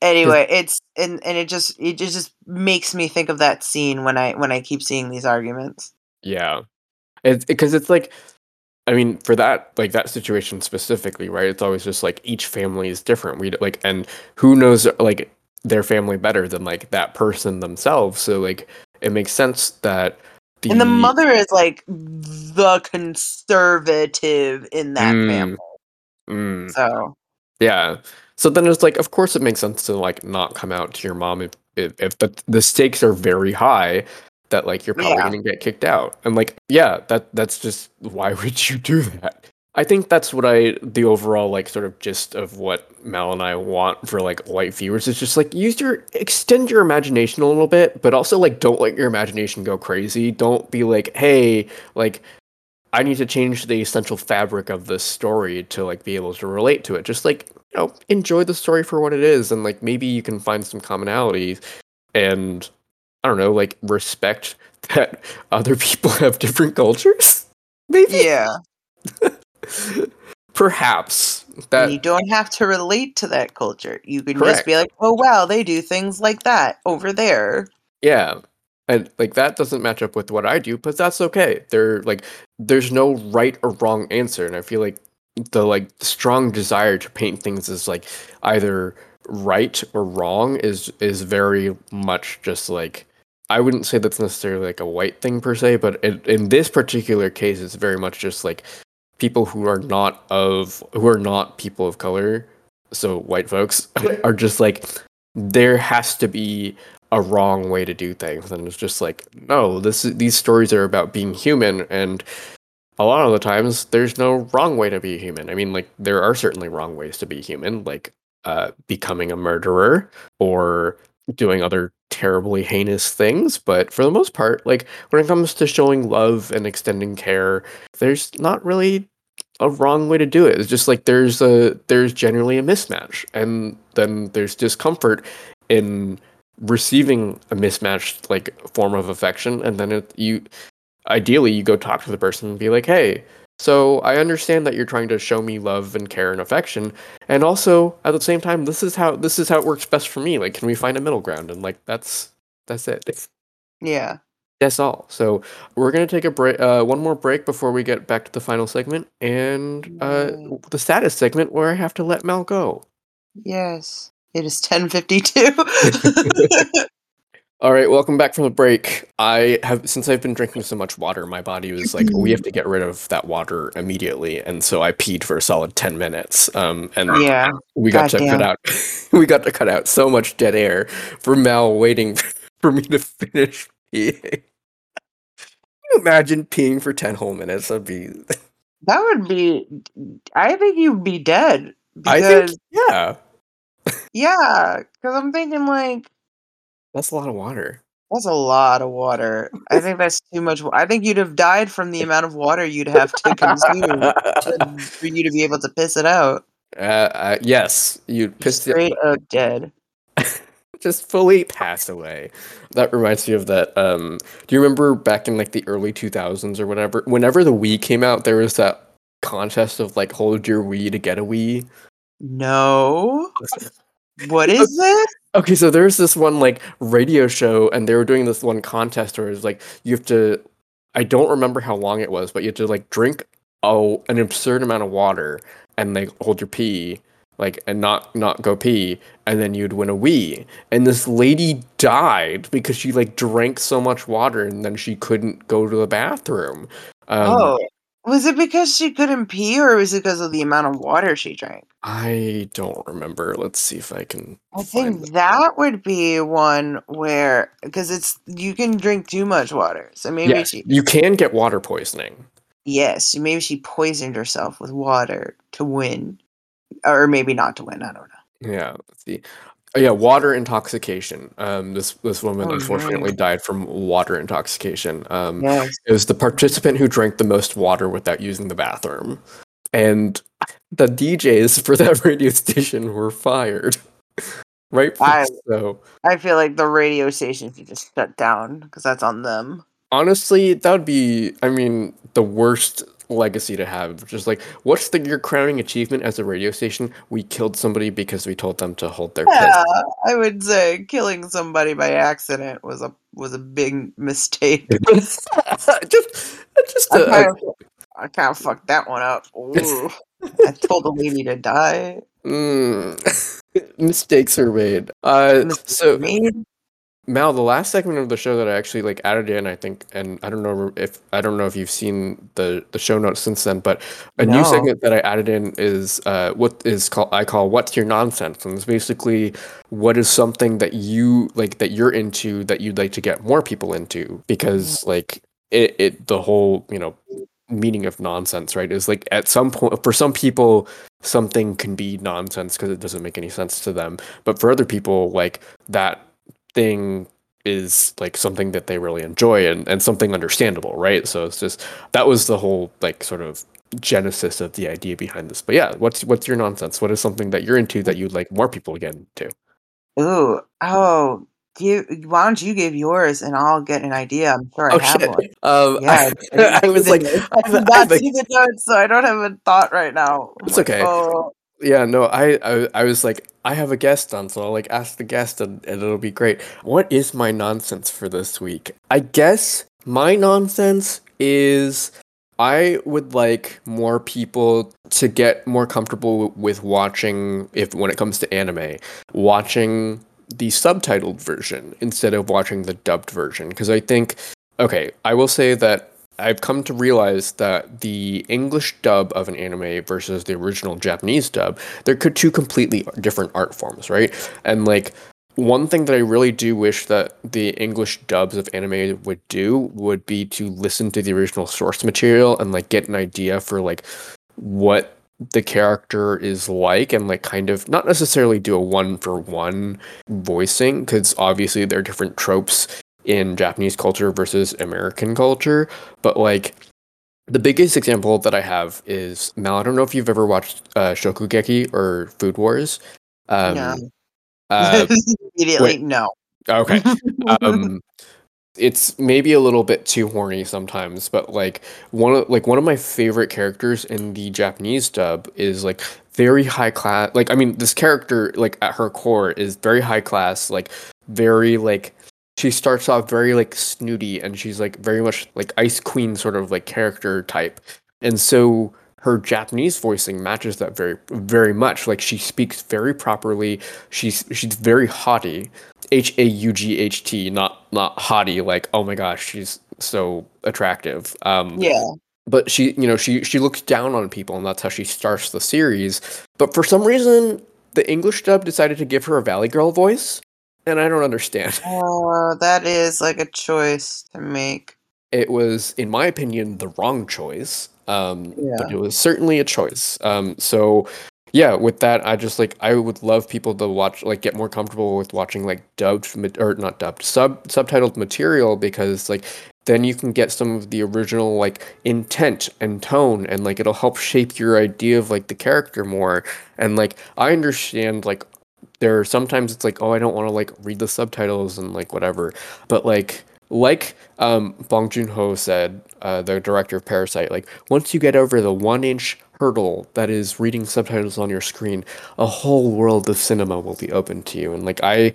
Anyway, it's and and it just it just makes me think of that scene when I when I keep seeing these arguments. Yeah. It's because it's like, I mean, for that like that situation specifically, right? It's always just like each family is different. We like, and who knows like their family better than like that person themselves. So like, it makes sense that. The... And the mother is like the conservative in that mm, family. Mm. So yeah. So then it's like, of course, it makes sense to like not come out to your mom if if, if the the stakes are very high that like you're probably yeah. gonna get kicked out. And like, yeah, that that's just why would you do that? I think that's what I the overall like sort of gist of what Mel and I want for like white viewers is just like use your extend your imagination a little bit, but also like don't let your imagination go crazy. Don't be like, hey, like I need to change the essential fabric of this story to like be able to relate to it. Just like, you know, enjoy the story for what it is and like maybe you can find some commonalities and I don't know, like respect that other people have different cultures. Maybe. Yeah. Perhaps that and you don't have to relate to that culture. You can Correct. just be like, "Oh wow, they do things like that over there." Yeah. And like that doesn't match up with what I do, but that's okay. There like there's no right or wrong answer, and I feel like the like strong desire to paint things as like either right or wrong is is very much just like I wouldn't say that's necessarily like a white thing per se, but in, in this particular case, it's very much just like people who are not of who are not people of color, so white folks are just like there has to be a wrong way to do things, and it's just like no, this these stories are about being human, and a lot of the times there's no wrong way to be human. I mean, like there are certainly wrong ways to be human, like uh, becoming a murderer or doing other terribly heinous things, but for the most part, like when it comes to showing love and extending care, there's not really a wrong way to do it. It's just like there's a there's generally a mismatch, and then there's discomfort in receiving a mismatched like form of affection, and then it, you ideally you go talk to the person and be like, hey, so I understand that you're trying to show me love and care and affection, and also at the same time, this is how this is how it works best for me. Like, can we find a middle ground? And like, that's that's it. Yeah, that's all. So we're gonna take a break, uh, one more break before we get back to the final segment and uh, the status segment where I have to let Mel go. Yes, it is ten fifty two. All right, welcome back from the break. I have since I've been drinking so much water, my body was like, we have to get rid of that water immediately, and so I peed for a solid ten minutes. Um, and yeah, we got God to damn. cut out, we got to cut out so much dead air for Mel waiting for me to finish peeing. You imagine peeing for ten whole minutes? That'd be. That would be. I think you'd be dead. Because, I think, yeah. yeah, because I'm thinking like that's a lot of water. That's a lot of water. I think that's too much. I think you'd have died from the amount of water you'd have to consume to, for you to be able to piss it out. Uh, uh yes, you'd piss straight it- up dead. Just fully pass away. That reminds me of that. Um, do you remember back in like the early 2000s or whatever? Whenever the Wii came out, there was that contest of like hold your Wii to get a Wii. No. what is this? Okay, so there's this one like radio show, and they were doing this one contest where it's like you have to. I don't remember how long it was, but you have to like drink oh an absurd amount of water and like hold your pee, like and not not go pee, and then you'd win a Wii. And this lady died because she like drank so much water and then she couldn't go to the bathroom. Um, oh, was it because she couldn't pee, or was it because of the amount of water she drank? I don't remember. Let's see if I can. I think that would be one where because it's you can drink too much water, so maybe Yes, she you can get water poisoning. yes, maybe she poisoned herself with water to win, or maybe not to win. I don't know. Yeah, let's see. Oh, yeah, water intoxication. Um, this this woman Oh, unfortunately died from water intoxication. Um, Yes, it was the participant who drank the most water without using the bathroom, and the DJs for that radio station were fired. right. I- so I feel like the radio station should just shut down because that's on them. honestly, that would be. I mean, the worst legacy to have. Just like, what's the your crowning achievement as a radio station? We killed somebody because we told them to hold their piss. Yeah, I would say killing somebody by accident was a was a big mistake. just, just I kind, of, I kind of fucked that one up. Ooh. I told the lady to die. mm, mistakes are made. Uh, Mistakes so made. Mal, the last segment of the show that I actually like added in, I think, and I don't know if I don't know if you've seen the the show notes since then, but a new segment that I added in is uh, what is called I call "What's Your Nonsense," and it's basically what is something that you like that you're into that you'd like to get more people into? Because like it, it the whole you know meaning of nonsense right is like at some point for some people something can be nonsense because it doesn't make any sense to them. But for other people like that thing is like something that they really enjoy and, and something understandable right so it's just that was the whole like sort of genesis of the idea behind this but yeah what's what's your nonsense what is something that you're into that you'd like more people to get into Ooh, oh, you, why don't you give yours and I'll get an idea? I'm sure I oh have shit one. um Yeah, I, I was like. I I- did I not like- see the notes, so I don't have a thought right now. It's okay. Oh, Yeah, no, I, I I was like, I have a guest on, so I'll like ask the guest and, and it'll be great. What is my nonsense for this week? I guess my nonsense is I would like more people to get more comfortable with watching if when it comes to anime, watching the subtitled version instead of watching the dubbed version because I think okay, I will say that I've come to realize that the English dub of an anime versus the original Japanese dub, they're two completely different art forms, right? And like one thing that I really do wish that the English dubs of anime would do would be to listen to the original source material and like get an idea for like what the character is like and like kind of not necessarily do a one for one voicing because obviously there are different tropes in Japanese culture versus American culture, but like the biggest example that I have is Mal. I don't know if you've ever watched uh, Shokugeki or Food Wars. Um, No. uh, Immediately, wait. no. okay. Um, it's maybe a little bit too horny sometimes, but like one of like one of my favorite characters in the Japanese dub is like very high class. Like I mean, this character like at her core is very high class. Like very like she starts off very like snooty and she's like very much like ice queen sort of like character type. And so her japanese voicing matches that very very much. Like she speaks very properly. She's she's very haughty. H-a-u-g-h-t not not haughty. Like oh my gosh she's so attractive. Um Yeah. but she you know she she looks down on people and that's how she starts the series. But for some reason the english dub decided to give her a valley girl voice and i don't understand. Uh, that is like a choice to make. it was in my opinion the wrong choice um but it was certainly a choice. Um so yeah with that i just like i would love people to watch like get more comfortable with watching like dubbed or not dubbed sub subtitled material because like then you can get some of the original like intent and tone and like it'll help shape your idea of like the character more. And like i understand like there are sometimes it's like oh i don't want to like read the subtitles and like whatever but like like um, Bong Joon Ho said, uh, the director of Parasite, like once you get over the one inch hurdle that is reading subtitles on your screen, a whole world of cinema will be open to you. And like I,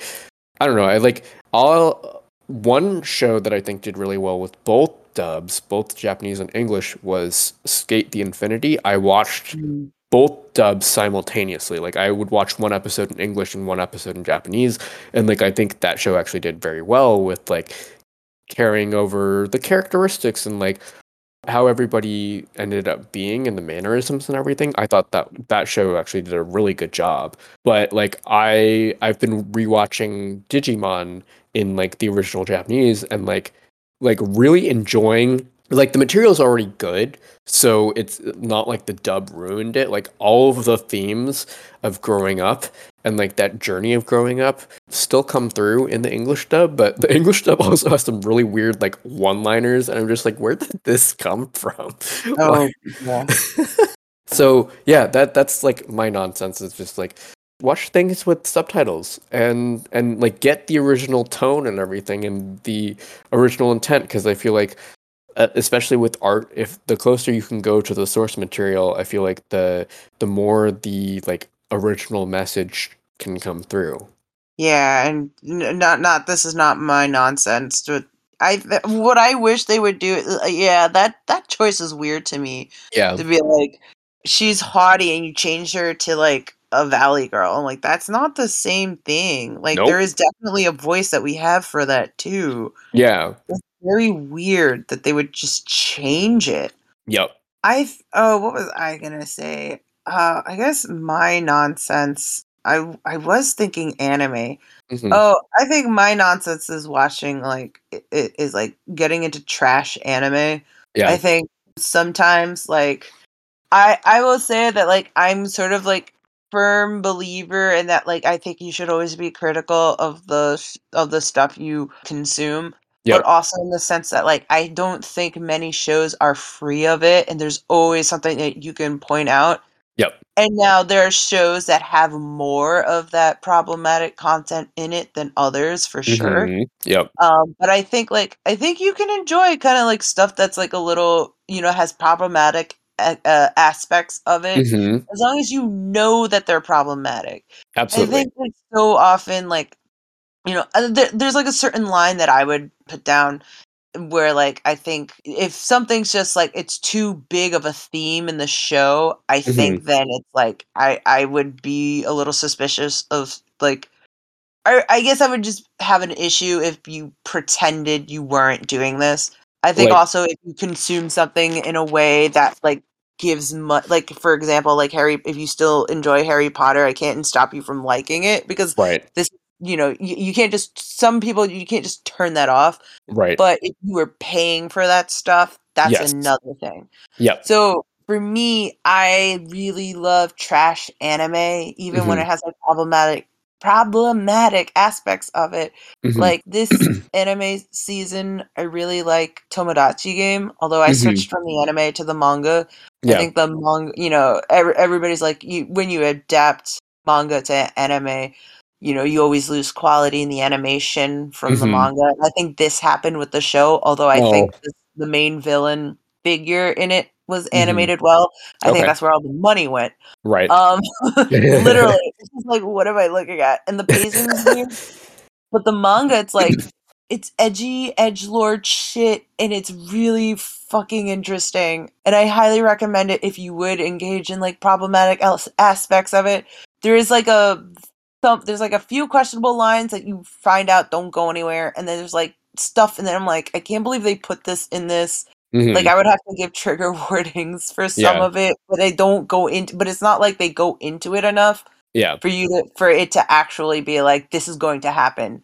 I don't know, I like all one show that I think did really well with both dubs, both Japanese and English, was SK8 the Infinity. I watched mm. Both dubs simultaneously. Like I would watch one episode in English and one episode in Japanese, and like I think that show actually did very well with like carrying over the characteristics and like how everybody ended up being and the mannerisms and everything i thought that that show actually did a really good job but like i i've been rewatching digimon in like the original japanese and like like really enjoying like the material is already good so it's not like the dub ruined it. Like all of the themes of growing up and like that journey of growing up still come through in the english dub but the english dub also has some really weird like one liners and i'm just like where did this come from? Oh yeah. so yeah that that's like my nonsense. It's just like watch things with subtitles and and like get the original tone and everything and the original intent because i feel like especially with art if the closer you can go to the source material i feel like the the more the like original message can come through yeah and not not this is not my nonsense but i what i wish they would do uh, yeah that that choice is weird to me yeah to be like she's haughty and you change her to like a valley girl. I'm like, that's not the same thing. Like nope. there is definitely a voice that we have for that too. Yeah. Very weird that they would just change it. Yep. I oh, what was I gonna say? Uh I guess my nonsense. I I was thinking anime. Mm-hmm. Oh, I think my nonsense is watching like it, it is like getting into trash anime. Yeah. I think sometimes like I I will say that like I'm sort of like firm believer in that like I think you should always be critical of the of the stuff you consume. Yep. But also in the sense that like I don't think many shows are free of it and there's always something that you can point out. Yep. And now there are shows that have more of that problematic content in it than others for sure. Mm-hmm. Yep. Um, but I think like I think you can enjoy kind of like stuff that's like a little, you know, has problematic uh, aspects of it mm-hmm. as long as you know that they're problematic absolutely i think like so often like you know uh, there, there's like a certain line that i would put down where like i think if something's just like it's too big of a theme in the show i mm-hmm. think then it's like i i would be a little suspicious of like I, I guess i would just have an issue if you pretended you weren't doing this. I think like, also if you consume something in a way that like gives much like for example like harry if you still enjoy harry potter i can't stop you from liking it because right. this you know you, you can't just some people you can't just turn that off right but if you were paying for that stuff that's yes. another thing yeah so for me i really love trash anime even mm-hmm. when it has like problematic problematic aspects of it. Mm-hmm. Like this anime season, I really like Tomodachi Game. Although I mm-hmm. switched from the anime to the manga, yeah. I think the manga, you know, every, everybody's like, you when you adapt manga to anime, you know, you always lose quality in the animation from mm-hmm. the manga. I think this happened with the show. Although I oh. think the, the main villain figure in it was mm-hmm. animated mm-hmm. well. I okay. think that's where all the money went. Right. Um, literally, it's just like, what am I looking at? And the pacing is weird. But the manga, it's like it's edgy, edge lord shit, and it's really fucking interesting. And I highly recommend it if you would engage in like problematic aspects of it. There is like a some, there's like a few questionable lines that you find out don't go anywhere, and then there's like stuff, and then I'm like, I can't believe they put this in this Mm-hmm. Like I would have to give trigger warnings for some yeah. of it, but they don't go into. But it's not like they go into it enough. Yeah. For you to for it to actually be like this is going to happen.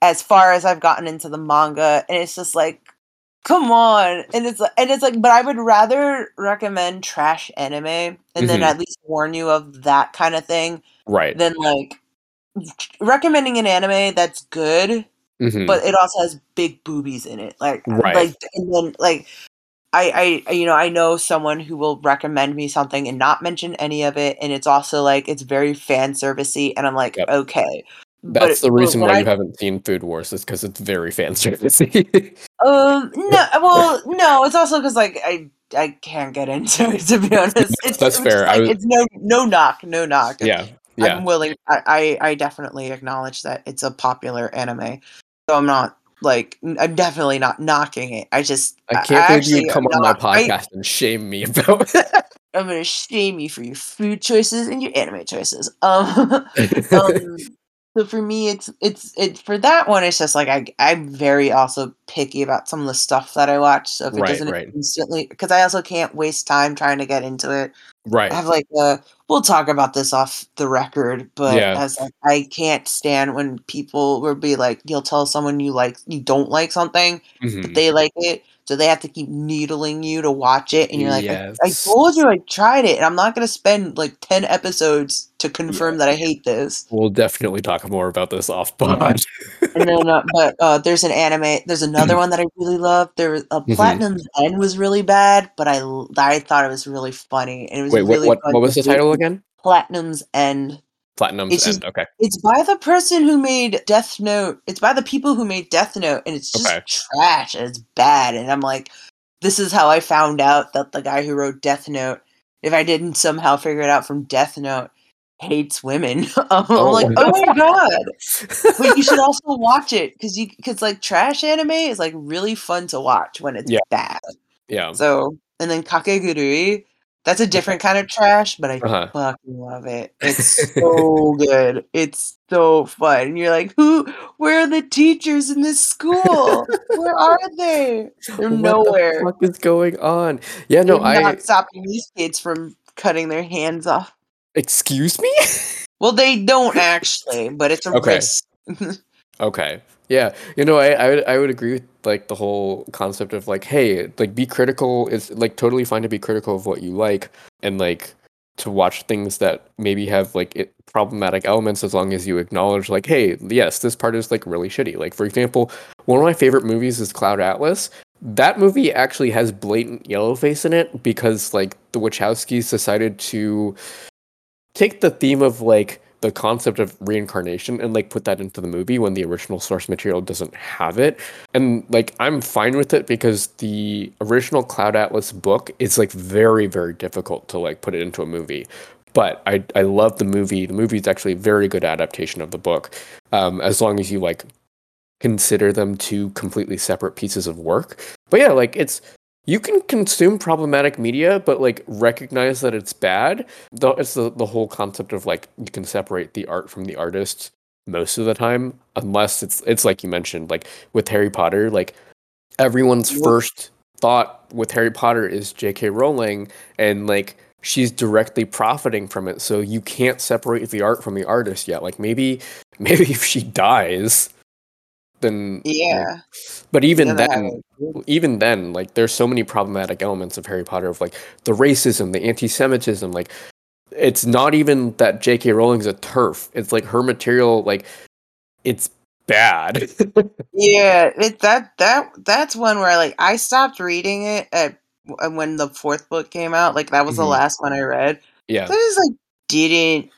As far as I've gotten into the manga, and it's just like, come on, and it's and it's like, but I would rather recommend trash anime and mm-hmm. then at least warn you of that kind of thing, right? Than like recommending an anime that's good Mm-hmm. but it also has big boobies in it. Like, right. like, and then like, I, I, you know, I know someone who will recommend me something and not mention any of it, and it's also like it's very fan servicey, and I'm like, yep. okay, That's the reason why I, you haven't seen Food Wars is because it's very fan servicey. um, no, well, no, it's also because like I I can't get into it to be honest. It's, That's fair. Like, was... It's no no knock, no knock. Yeah, yeah. I'm willing. I, I I definitely acknowledge that it's a popular anime, so I'm not like I'm definitely not knocking it. I just I can't I believe you come on not, my podcast I, and shame me about it. I'm gonna shame you for your food choices and your anime choices. Um, um so for me it's it's it for that one it's just like I I'm very also picky about some of the stuff that I watch. So if it right, doesn't right. instantly because I also can't waste time trying to get into it. Right. I have like a we'll talk about this off the record, but yeah. as like, I can't stand when people will be like you'll tell someone you like you don't like something, mm-hmm. but they like it so they have to keep needling you to watch it, and you're like, yes. I, I, told you I tried it, and I'm not gonna spend like ten episodes to confirm yeah. that I hate this. We'll definitely talk more about this off pod. and then, uh, but uh, there's an anime. There's another one that I really love. There, was, uh, mm-hmm. Platinum's End was really bad, but I I thought it was really funny, and it was wait. Really what what, what was the title again? Platinum's End. Platinum's it's just, End. Okay. It's by the person who made Death Note. It's by the people who made Death Note, and it's just okay. trash and it's bad. And I'm like, this is how I found out that the guy who wrote Death Note, if I didn't somehow figure it out from Death Note, hates women. I'm oh. like, oh my god! but you should also watch it because you because like trash anime is like really fun to watch when it's yeah. bad. Yeah. So and then Kakegurui that's a different kind of trash, but I uh-huh. fucking love it. It's so good. It's so fun. And you're like, who? Where are the teachers in this school? Where are they? They're what nowhere. The fuck is going on? Yeah, no, They're I not stopping these kids from cutting their hands off. Excuse me? well, they don't actually, but it's a okay. risk. okay. Yeah, you know, I, I would I would agree with like the whole concept of like, hey, like be critical. It's like totally fine to be critical of what you like and like to watch things that maybe have like it, problematic elements as long as you acknowledge like, hey, yes, this part is like really shitty. Like for example, one of my favorite movies is Cloud Atlas. That movie actually has blatant yellow face in it because like the Wachowskis decided to take the theme of like the concept of reincarnation and like put that into the movie when the original source material doesn't have it. And like I'm fine with it because the original Cloud Atlas book is like very very difficult to like put it into a movie. But I I love the movie. The movie is actually a very good adaptation of the book. Um, as long as you like consider them two completely separate pieces of work. But yeah, like it's you can consume problematic media, but like recognize that it's bad. Though it's the, the whole concept of like you can separate the art from the artist most of the time, unless it's it's like you mentioned, like with Harry Potter, like everyone's first thought with Harry Potter is J.K. Rowling, and like she's directly profiting from it. So you can't separate the art from the artist yet. Like maybe maybe if she dies, then yeah. But even then, even then, like there's so many problematic elements of Harry Potter of like the racism, the anti-Semitism, like it's not even that J.K. Rowling's a TERF It's like her material, like it's bad. yeah, it that that that's one where like I stopped reading it at when the fourth book came out. Like that was mm-hmm. the last one I read. Yeah, I just like didn't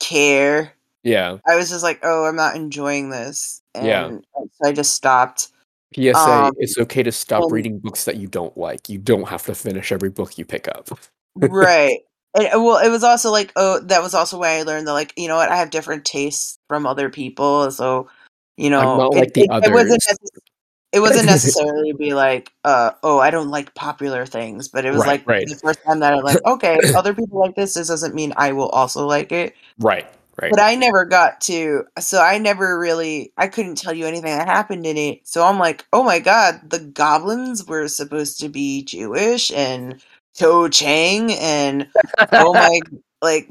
care. Yeah, I was just like, oh, I'm not enjoying this. And yeah. So I just stopped. PSA: um, It's okay to stop and, reading books that you don't like. You don't have to finish every book you pick up. right. And, uh, well, it was also like, oh, that was also why I learned that, like, you know what, I have different tastes from other people. So, you know, I'm not like it, the it, others. It wasn't, necess- it wasn't necessarily be like, uh, oh, I don't like popular things, but it was right, like right. the first time that I like, okay, other people like this. This doesn't mean I will also like it. Right. Right. But I never got to, so I never really, I couldn't tell you anything that happened in it. So I'm like, oh my god, the goblins were supposed to be Jewish and Cho Chang and oh my, like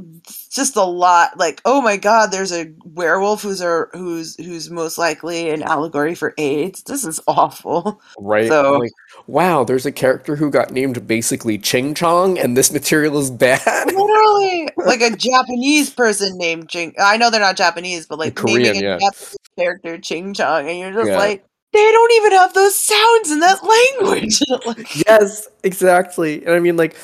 just a lot. Like oh my god, there's a werewolf who's a who's who's most likely an allegory for AIDS. This is awful. Right. So like, wow, there's a character who got named basically Ching Chong, and this material is bad. Literally, like a Japanese person named Ching. I know they're not Japanese, but like Korean, naming a yeah. Japanese character Ching Chong, and you're just yeah. like, they don't even have those sounds in that language. like, yes, exactly. And I mean, like,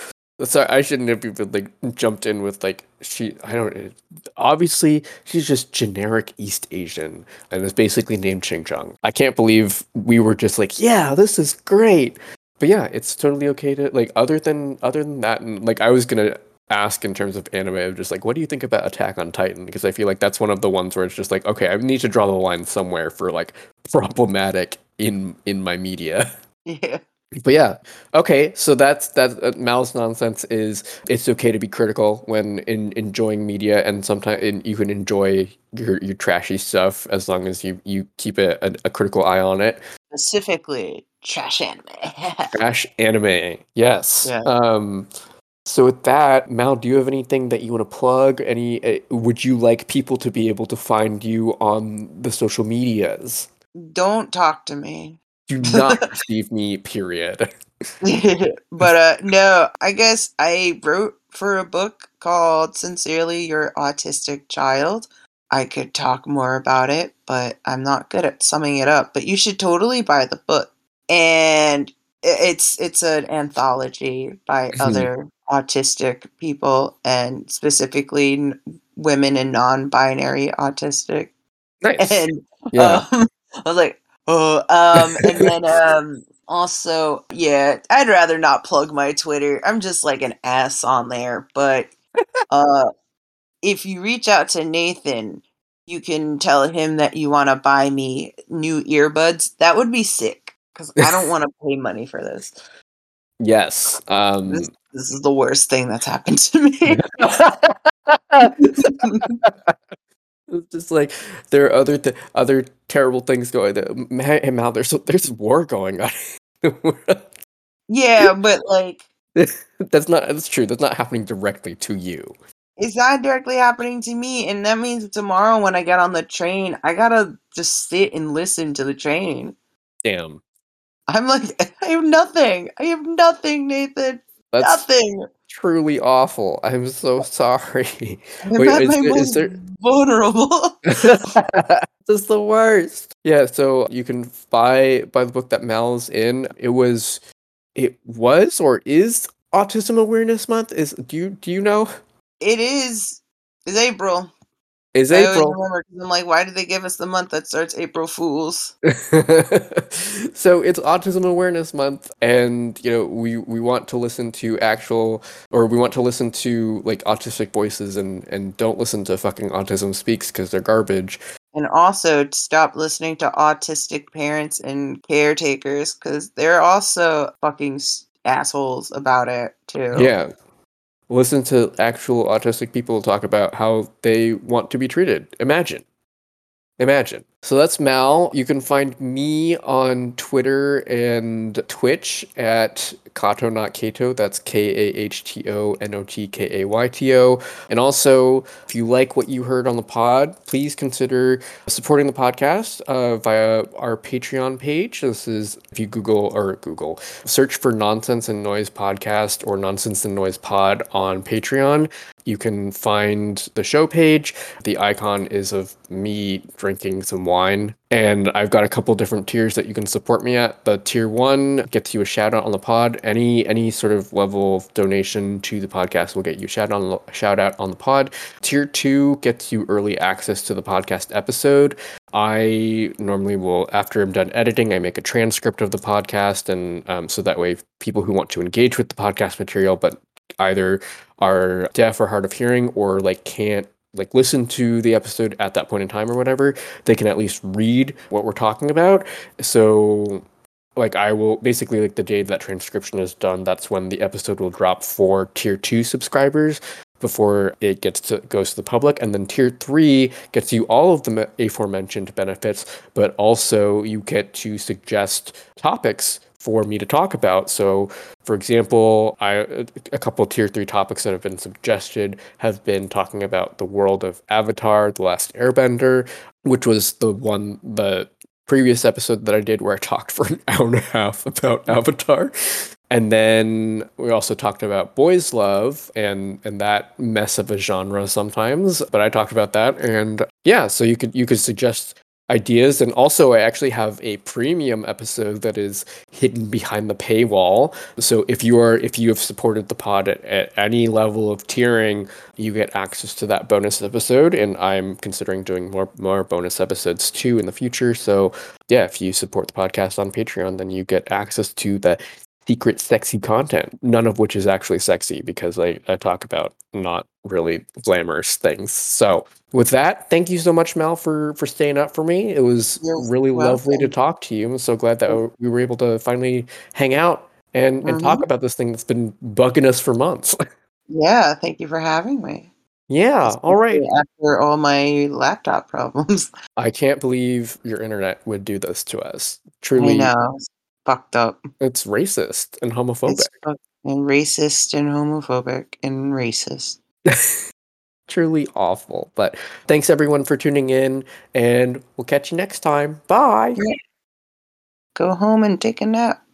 Sorry, I shouldn't have even like jumped in with like she. I don't. Obviously, she's just generic East Asian, and is basically named Ching Chong. I can't believe we were just like, yeah, this is great. But yeah, it's totally okay to like. Other than other than that, and like I was gonna ask in terms of anime of just like, what do you think about Attack on Titan? Because I feel like that's one of the ones where it's just like, okay, I need to draw the line somewhere for like problematic in in my media. Yeah. But yeah, okay. So that's that. Uh, Mal's nonsense is it's okay to be critical when in enjoying media, and sometimes you can enjoy your your trashy stuff as long as you you keep a, a, a critical eye on it. Specifically, trash anime. trash anime, yes. Yeah. Um. So with that, Mal, do you have anything that you want to plug? Any? Uh, would you like people to be able to find you on the social medias? Don't talk to me. Do not receive me. Period. but uh no, I guess I wrote for a book called Sincerely Your Autistic Child. I could talk more about it, but I'm not good at summing it up. But you should totally buy the book. And it's it's an anthology by other autistic people and specifically women and non-binary autistic. Nice. And Yeah. um, I was like, oh, um, and then um, also, yeah, I'd rather not plug my Twitter. I'm just like an ass on there. But uh, if you reach out to Nathan, you can tell him that you want to buy me new earbuds. That would be sick because I don't want to pay money for this. Yes. Um. This, this is the worst thing that's happened to me. It's just like there are other th- other terrible things going. on. Hey, Mal, there's there's war going on. yeah, but like that's not that's true. That's not happening directly to you. it's not directly happening to me, and that means tomorrow when I get on the train, I gotta just sit and listen to the train. Damn. I'm like, I have nothing. I have nothing, Nathan. That's nothing. Truly awful. I'm so sorry. Wait, is is there- vulnerable. this is the worst. Yeah, so you can buy buy the book that Mal's in. It was it was or is Autism Awareness Month. Is do you do you know? it is. It's April. Is I April. remember I'm like, why did they give us the month that starts April Fools? so it's autism awareness month and you know we we want to listen to actual or we want to listen to like autistic voices and and don't listen to fucking autism speaks because they're garbage And also stop listening to autistic parents and caretakers because they're also fucking assholes about it too. yeah listen to actual autistic people talk about how they want to be treated. Imagine imagine. So that's mal. You can find me on twitter and twitch at kato not kato. That's k-a-h-t-o-n-o-t-k-a-y-t-o and also if you like what you heard on the pod please consider supporting the podcast uh, via our patreon page. This is if you google or google search for nonsense and noise podcast or nonsense and noise pod on patreon you can find the show page. The icon is of me drinking some wine. And I've got a couple different tiers that you can support me at. The tier one gets you a shout out on the pod. Any any sort of level of donation to the podcast will get you shout on shout out on the pod. Tier two gets you early access to the podcast episode. I normally will, after I'm done editing, I make a transcript of the podcast, and um, so that way people who want to engage with the podcast material but either are deaf or hard of hearing or like can't like listen to the episode at that point in time or whatever they can at least read what we're talking about. So like i will basically like the day that transcription is done that's when the episode will drop for tier 2 subscribers before it gets to goes to the public. And then tier 3 gets you all of the aforementioned benefits but also you get to suggest topics for me to talk about so for example, I a couple tier three topics that have been suggested have been talking about the world of Avatar: The Last Airbender, which was the one the previous episode that I did where I talked for an hour and a half about Avatar. And then we also talked about boys love and and that mess of a genre sometimes, but I talked about that and yeah, so you could you could suggest ideas. And also, I actually have a premium episode that is hidden behind the paywall. So if you are if you have supported the pod at, at any level of tiering, you get access to that bonus episode. And I'm considering doing more more bonus episodes too in the future. So yeah, if you support the podcast on Patreon, then you get access to the secret sexy content, none of which is actually sexy because I, I talk about not really glamorous things. So with that, thank you so much, Mel, for for staying up for me. It was You're really welcome. lovely to talk to you. I'm so glad that we were able to finally hang out and, mm-hmm. and talk about this thing that's been bugging us for months. yeah, thank you for having me. Yeah, all right. After all my laptop problems. I can't believe your internet would do this to us. Truly. I know fucked up. It's racist and homophobic. and racist and homophobic and racist. Truly awful. But thanks everyone for tuning in, and we'll catch you next time. Bye. Go home and take a nap.